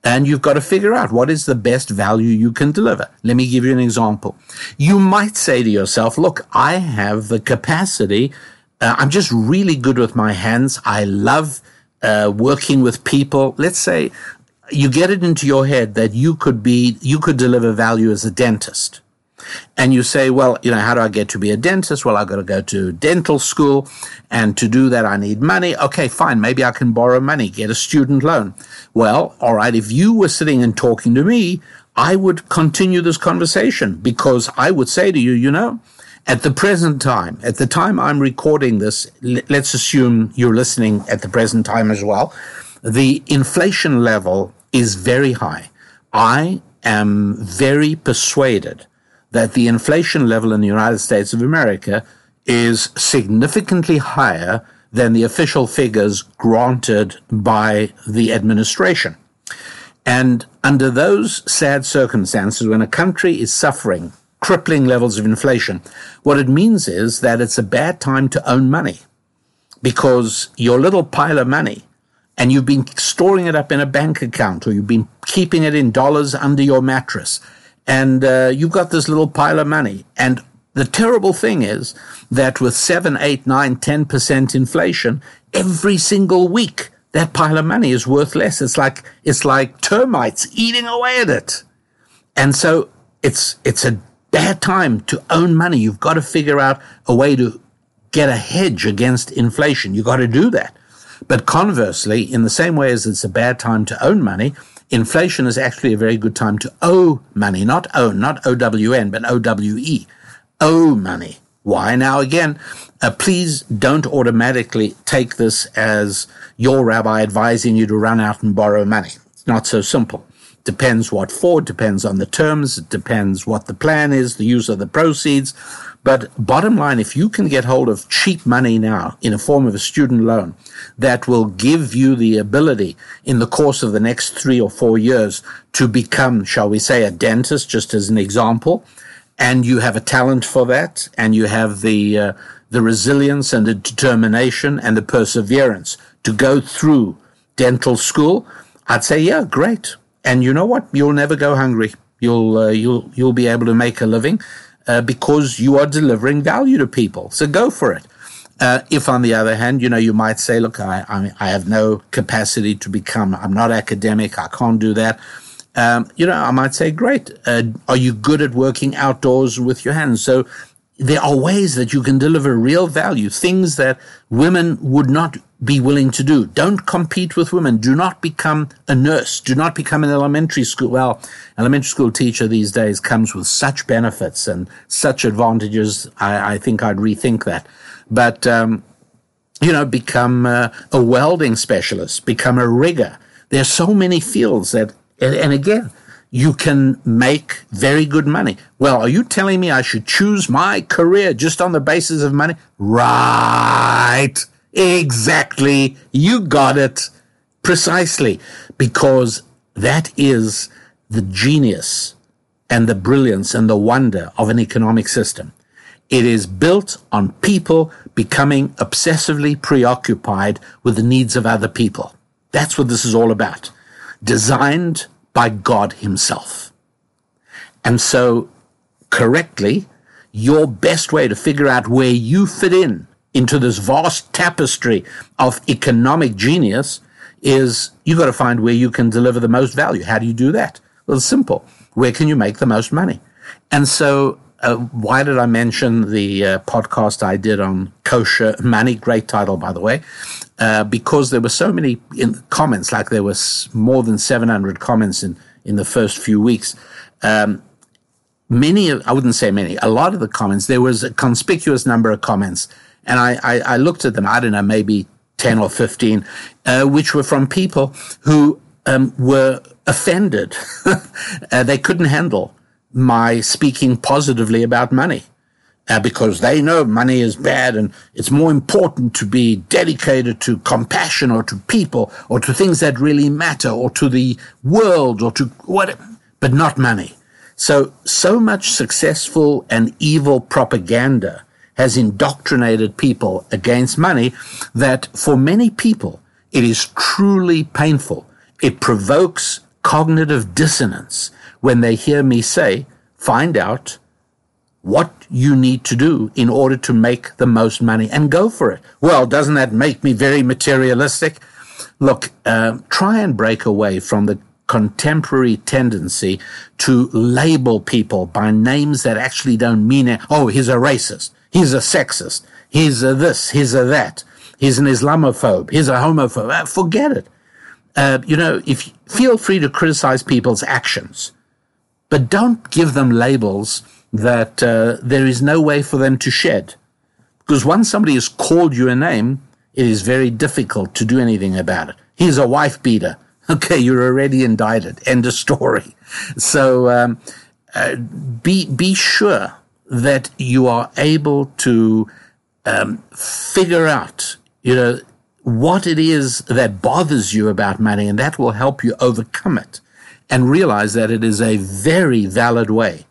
and you've got to figure out what is the best value you can deliver. Let me give you an example. You might say to yourself, look, I have the capacity. Uh, I'm just really good with my hands. I love uh, working with people. Let's say you get it into your head that you could be, you could deliver value as a dentist. And you say, well, you know, how do I get to be a dentist? Well, I've got to go to dental school. And to do that, I need money. Okay, fine. Maybe I can borrow money, get a student loan. Well, all right. If you were sitting and talking to me, I would continue this conversation because I would say to you, you know, at the present time, at the time I'm recording this, let's assume you're listening at the present time as well. The inflation level is very high. I am very persuaded that the inflation level in the United States of America is significantly higher than the official figures granted by the administration. And under those sad circumstances, when a country is suffering crippling levels of inflation, what it means is that it's a bad time to own money because your little pile of money and you've been storing it up in a bank account or you've been keeping it in dollars under your mattress and uh, you've got this little pile of money and the terrible thing is that with 7, 8, 9, 10% inflation, every single week that pile of money is worth less. It's like, it's like termites eating away at it. And so it's, it's a bad time to own money. You've got to figure out a way to get a hedge against inflation. You've got to do that. But conversely, in the same way as it's a bad time to own money, inflation is actually a very good time to owe money, not own, not O-W-N, but O-W-E, owe money. Why? Now, again, uh, please don't automatically take this as your rabbi advising you to run out and borrow money. It's not so simple. Depends what for, depends on the terms, it depends what the plan is, the use of the proceeds. But bottom line, if you can get hold of cheap money now in a form of a student loan that will give you the ability in the course of the next three or four years to become, shall we say, a dentist, just as an example, and you have a talent for that, and you have the uh, the resilience and the determination and the perseverance to go through dental school, I'd say, yeah, great. And you know what? You'll never go hungry. You'll uh, you'll you'll be able to make a living uh, because you are delivering value to people. So go for it. Uh, if on the other hand, you know, you might say, look, I, I, I have no capacity to become, I'm not academic, I can't do that um, you know, I might say, great. Uh, are you good at working outdoors with your hands? So there are ways that you can deliver real value, things that women would not be willing to do. Don't compete with women. Do not become a nurse. Do not become an elementary school. Well, elementary school teacher these days comes with such benefits and such advantages. I, I think I'd rethink that. But, um, you know, become uh, a welding specialist, become a rigger. There are so many fields that and, and again, you can make very good money. Well, are you telling me I should choose my career just on the basis of money? Right. Exactly. You got it. Precisely. Because that is the genius and the brilliance and the wonder of an economic system. It is built on people becoming obsessively preoccupied with the needs of other people. That's what this is all about designed by God Himself. And so, correctly, your best way to figure out where you fit in into this vast tapestry of economic genius is you've got to find where you can deliver the most value. How do you do that? Well, it's simple. Where can you make the most money? And so, uh, why did I mention the uh, podcast I did on kosher money? Great title, by the way. Uh, because there were so many comments, like there was more than 700 comments in, in the first few weeks. Um, many, I wouldn't say many, a lot of the comments, there was a conspicuous number of comments. And I, I, I looked at them, I don't know, maybe 10 or 15, uh, which were from people who um, were offended. uh, they couldn't handle my speaking positively about money uh, because they know money is bad and it's more important to be dedicated to compassion or to people or to things that really matter or to the world or to what, but not money. So, so much successful and evil propaganda has indoctrinated people against money that for many people, it is truly painful. It provokes cognitive dissonance when they hear me say, find out what you need to do in order to make the most money and go for it. Well, doesn't that make me very materialistic? Look, uh, try and break away from the contemporary tendency to label people by names that actually don't mean it. Oh, he's a racist. He's a sexist. He's a this. He's a that. He's an Islamophobe. He's a homophobe. Uh, forget it. Uh, you know, if feel free to criticize people's actions, but don't give them labels that uh, there is no way for them to shed. Because once somebody has called you a name, it is very difficult to do anything about it. He's a wife beater. Okay, you're already indicted. End of story. So um, uh, be be sure that you are able to um, figure out, you know, what it is that bothers you about money, and that will help you overcome it, and realize that it is a very valid way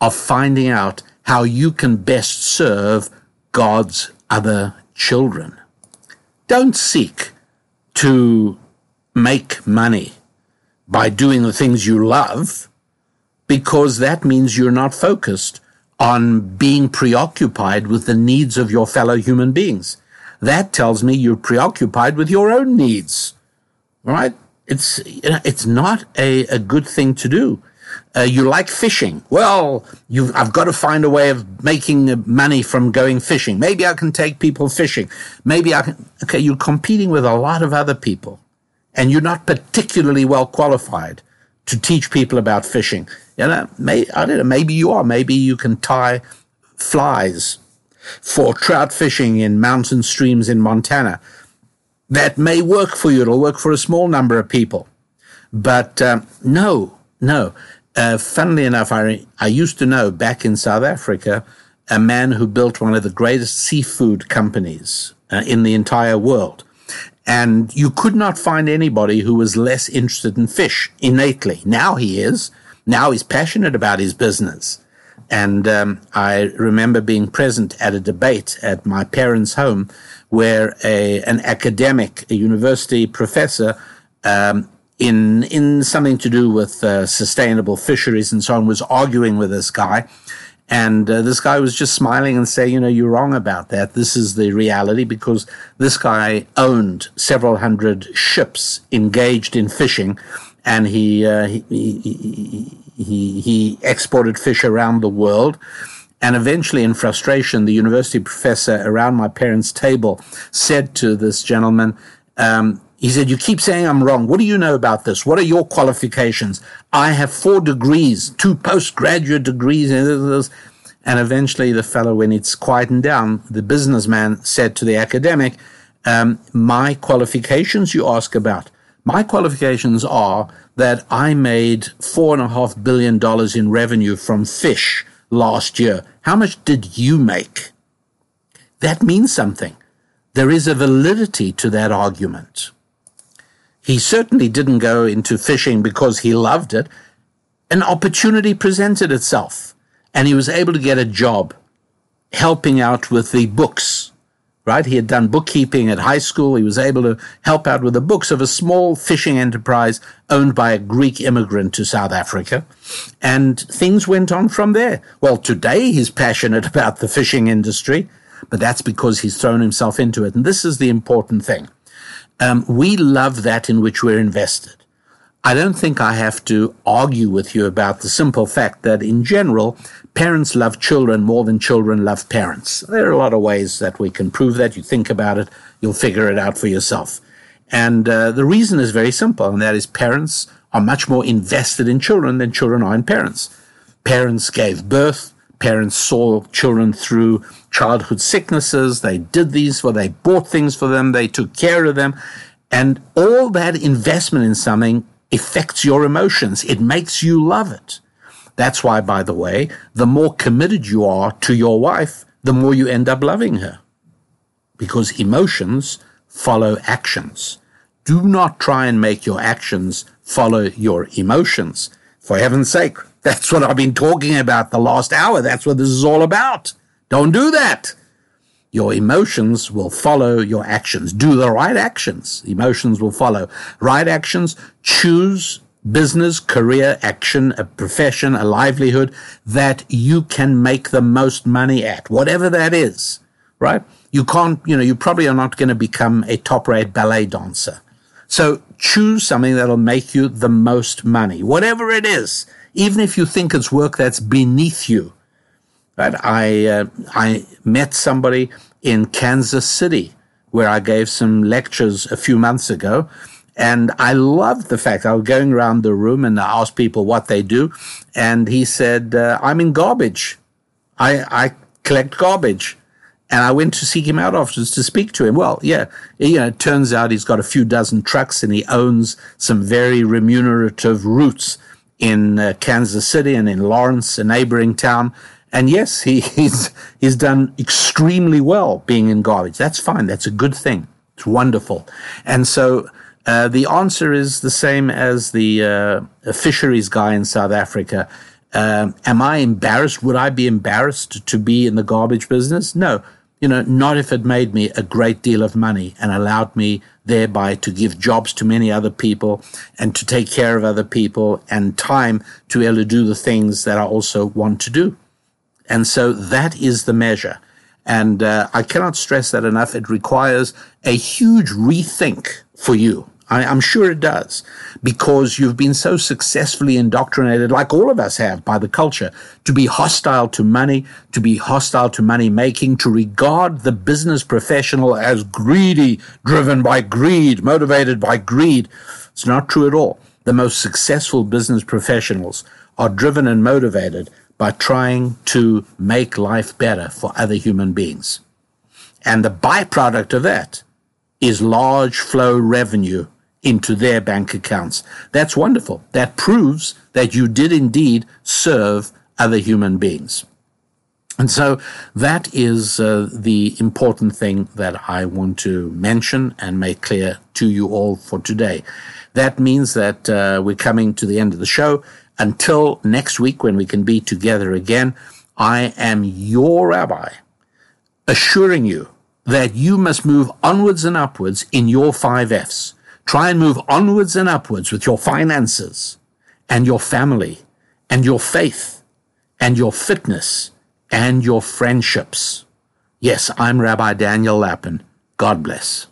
of finding out how you can best serve God's other children. Don't seek to make money by doing the things you love because that means you're not focused on being preoccupied with the needs of your fellow human beings. That tells me you're preoccupied with your own needs, right? It's, it's not a, a good thing to do. Uh, you like fishing. Well, I've got to find a way of making money from going fishing. Maybe I can take people fishing. Maybe I can. Okay, you're competing with a lot of other people, and you're not particularly well qualified to teach people about fishing. You know, may, I don't know. Maybe you are. Maybe you can tie flies for trout fishing in mountain streams in Montana. That may work for you. It'll work for a small number of people. But um, no, no. Uh, funnily enough, I, I used to know back in South Africa a man who built one of the greatest seafood companies uh, in the entire world. And you could not find anybody who was less interested in fish innately. Now he is. Now he's passionate about his business. And um, I remember being present at a debate at my parents' home where a, an academic, a university professor, um, in in something to do with uh, sustainable fisheries and so on was arguing with this guy. And uh, this guy was just smiling and saying you know you're wrong about that. This is the reality because this guy owned several hundred ships engaged in fishing and he uh, he, he, he he exported fish around the world and eventually, in frustration, the university professor around my parents' table said to this gentleman, um, he said, You keep saying I'm wrong. What do you know about this? What are your qualifications? I have four degrees, two postgraduate degrees. And eventually, the fellow, when it's quietened down, the businessman said to the academic, um, My qualifications you ask about. My qualifications are that I made four and a half billion dollars in revenue from fish last year. How much did you make? That means something. There is a validity to that argument. He certainly didn't go into fishing because he loved it. An opportunity presented itself, and he was able to get a job helping out with the books. Right? He had done bookkeeping at high school. He was able to help out with the books of a small fishing enterprise owned by a Greek immigrant to South Africa. And things went on from there. Well, today he's passionate about the fishing industry, but that's because he's thrown himself into it. And this is the important thing. Um, we love that in which we're invested. I don't think I have to argue with you about the simple fact that in general, parents love children more than children love parents. There are a lot of ways that we can prove that. You think about it, you'll figure it out for yourself. And uh, the reason is very simple, and that is parents are much more invested in children than children are in parents. Parents gave birth, parents saw children through childhood sicknesses. They did these for, they bought things for them, they took care of them. And all that investment in something affects your emotions. It makes you love it. That's why, by the way, the more committed you are to your wife, the more you end up loving her. Because emotions follow actions. Do not try and make your actions follow your emotions. For heaven's sake, that's what I've been talking about the last hour. That's what this is all about. Don't do that. Your emotions will follow your actions. Do the right actions. Emotions will follow. Right actions. Choose business, career, action, a profession, a livelihood that you can make the most money at, whatever that is, right? You can't, you know, you probably are not going to become a top rate ballet dancer. So choose something that'll make you the most money, whatever it is, even if you think it's work that's beneath you. Right? I uh, I met somebody in Kansas City where I gave some lectures a few months ago, and I loved the fact I was going around the room and I asked people what they do, and he said, uh, "I'm in garbage. I I collect garbage." And I went to seek him out afterwards to speak to him. Well, yeah, you know, it turns out he's got a few dozen trucks and he owns some very remunerative routes in uh, Kansas City and in Lawrence, a neighboring town. And yes, he, he's, he's done extremely well being in garbage. That's fine. That's a good thing. It's wonderful. And so, uh, the answer is the same as the uh, fisheries guy in South Africa. Um, am I embarrassed? Would I be embarrassed to be in the garbage business? No. You know, not if it made me a great deal of money and allowed me thereby to give jobs to many other people and to take care of other people and time to be able to do the things that I also want to do. And so that is the measure. And uh, I cannot stress that enough. It requires a huge rethink for you. I, am sure it does because you've been so successfully indoctrinated, like all of us have, by the culture, to be hostile to money, to be hostile to money making, to regard the business professional as greedy, driven by greed, motivated by greed. It's not true at all. The most successful business professionals are driven and motivated by trying to make life better for other human beings. And the byproduct of that is large flow revenue into their bank accounts. That's wonderful. That proves that you did indeed serve other human beings. And so that is uh, the important thing that I want to mention and make clear to you all for today. That means that uh, we're coming to the end of the show. Until next week when we can be together again, I am your rabbi, assuring you that you must move onwards and upwards in your five F's. Try and move onwards and upwards with your finances and your family and your faith and your fitness and your friendships. Yes, I'm Rabbi Daniel Lapin. God bless.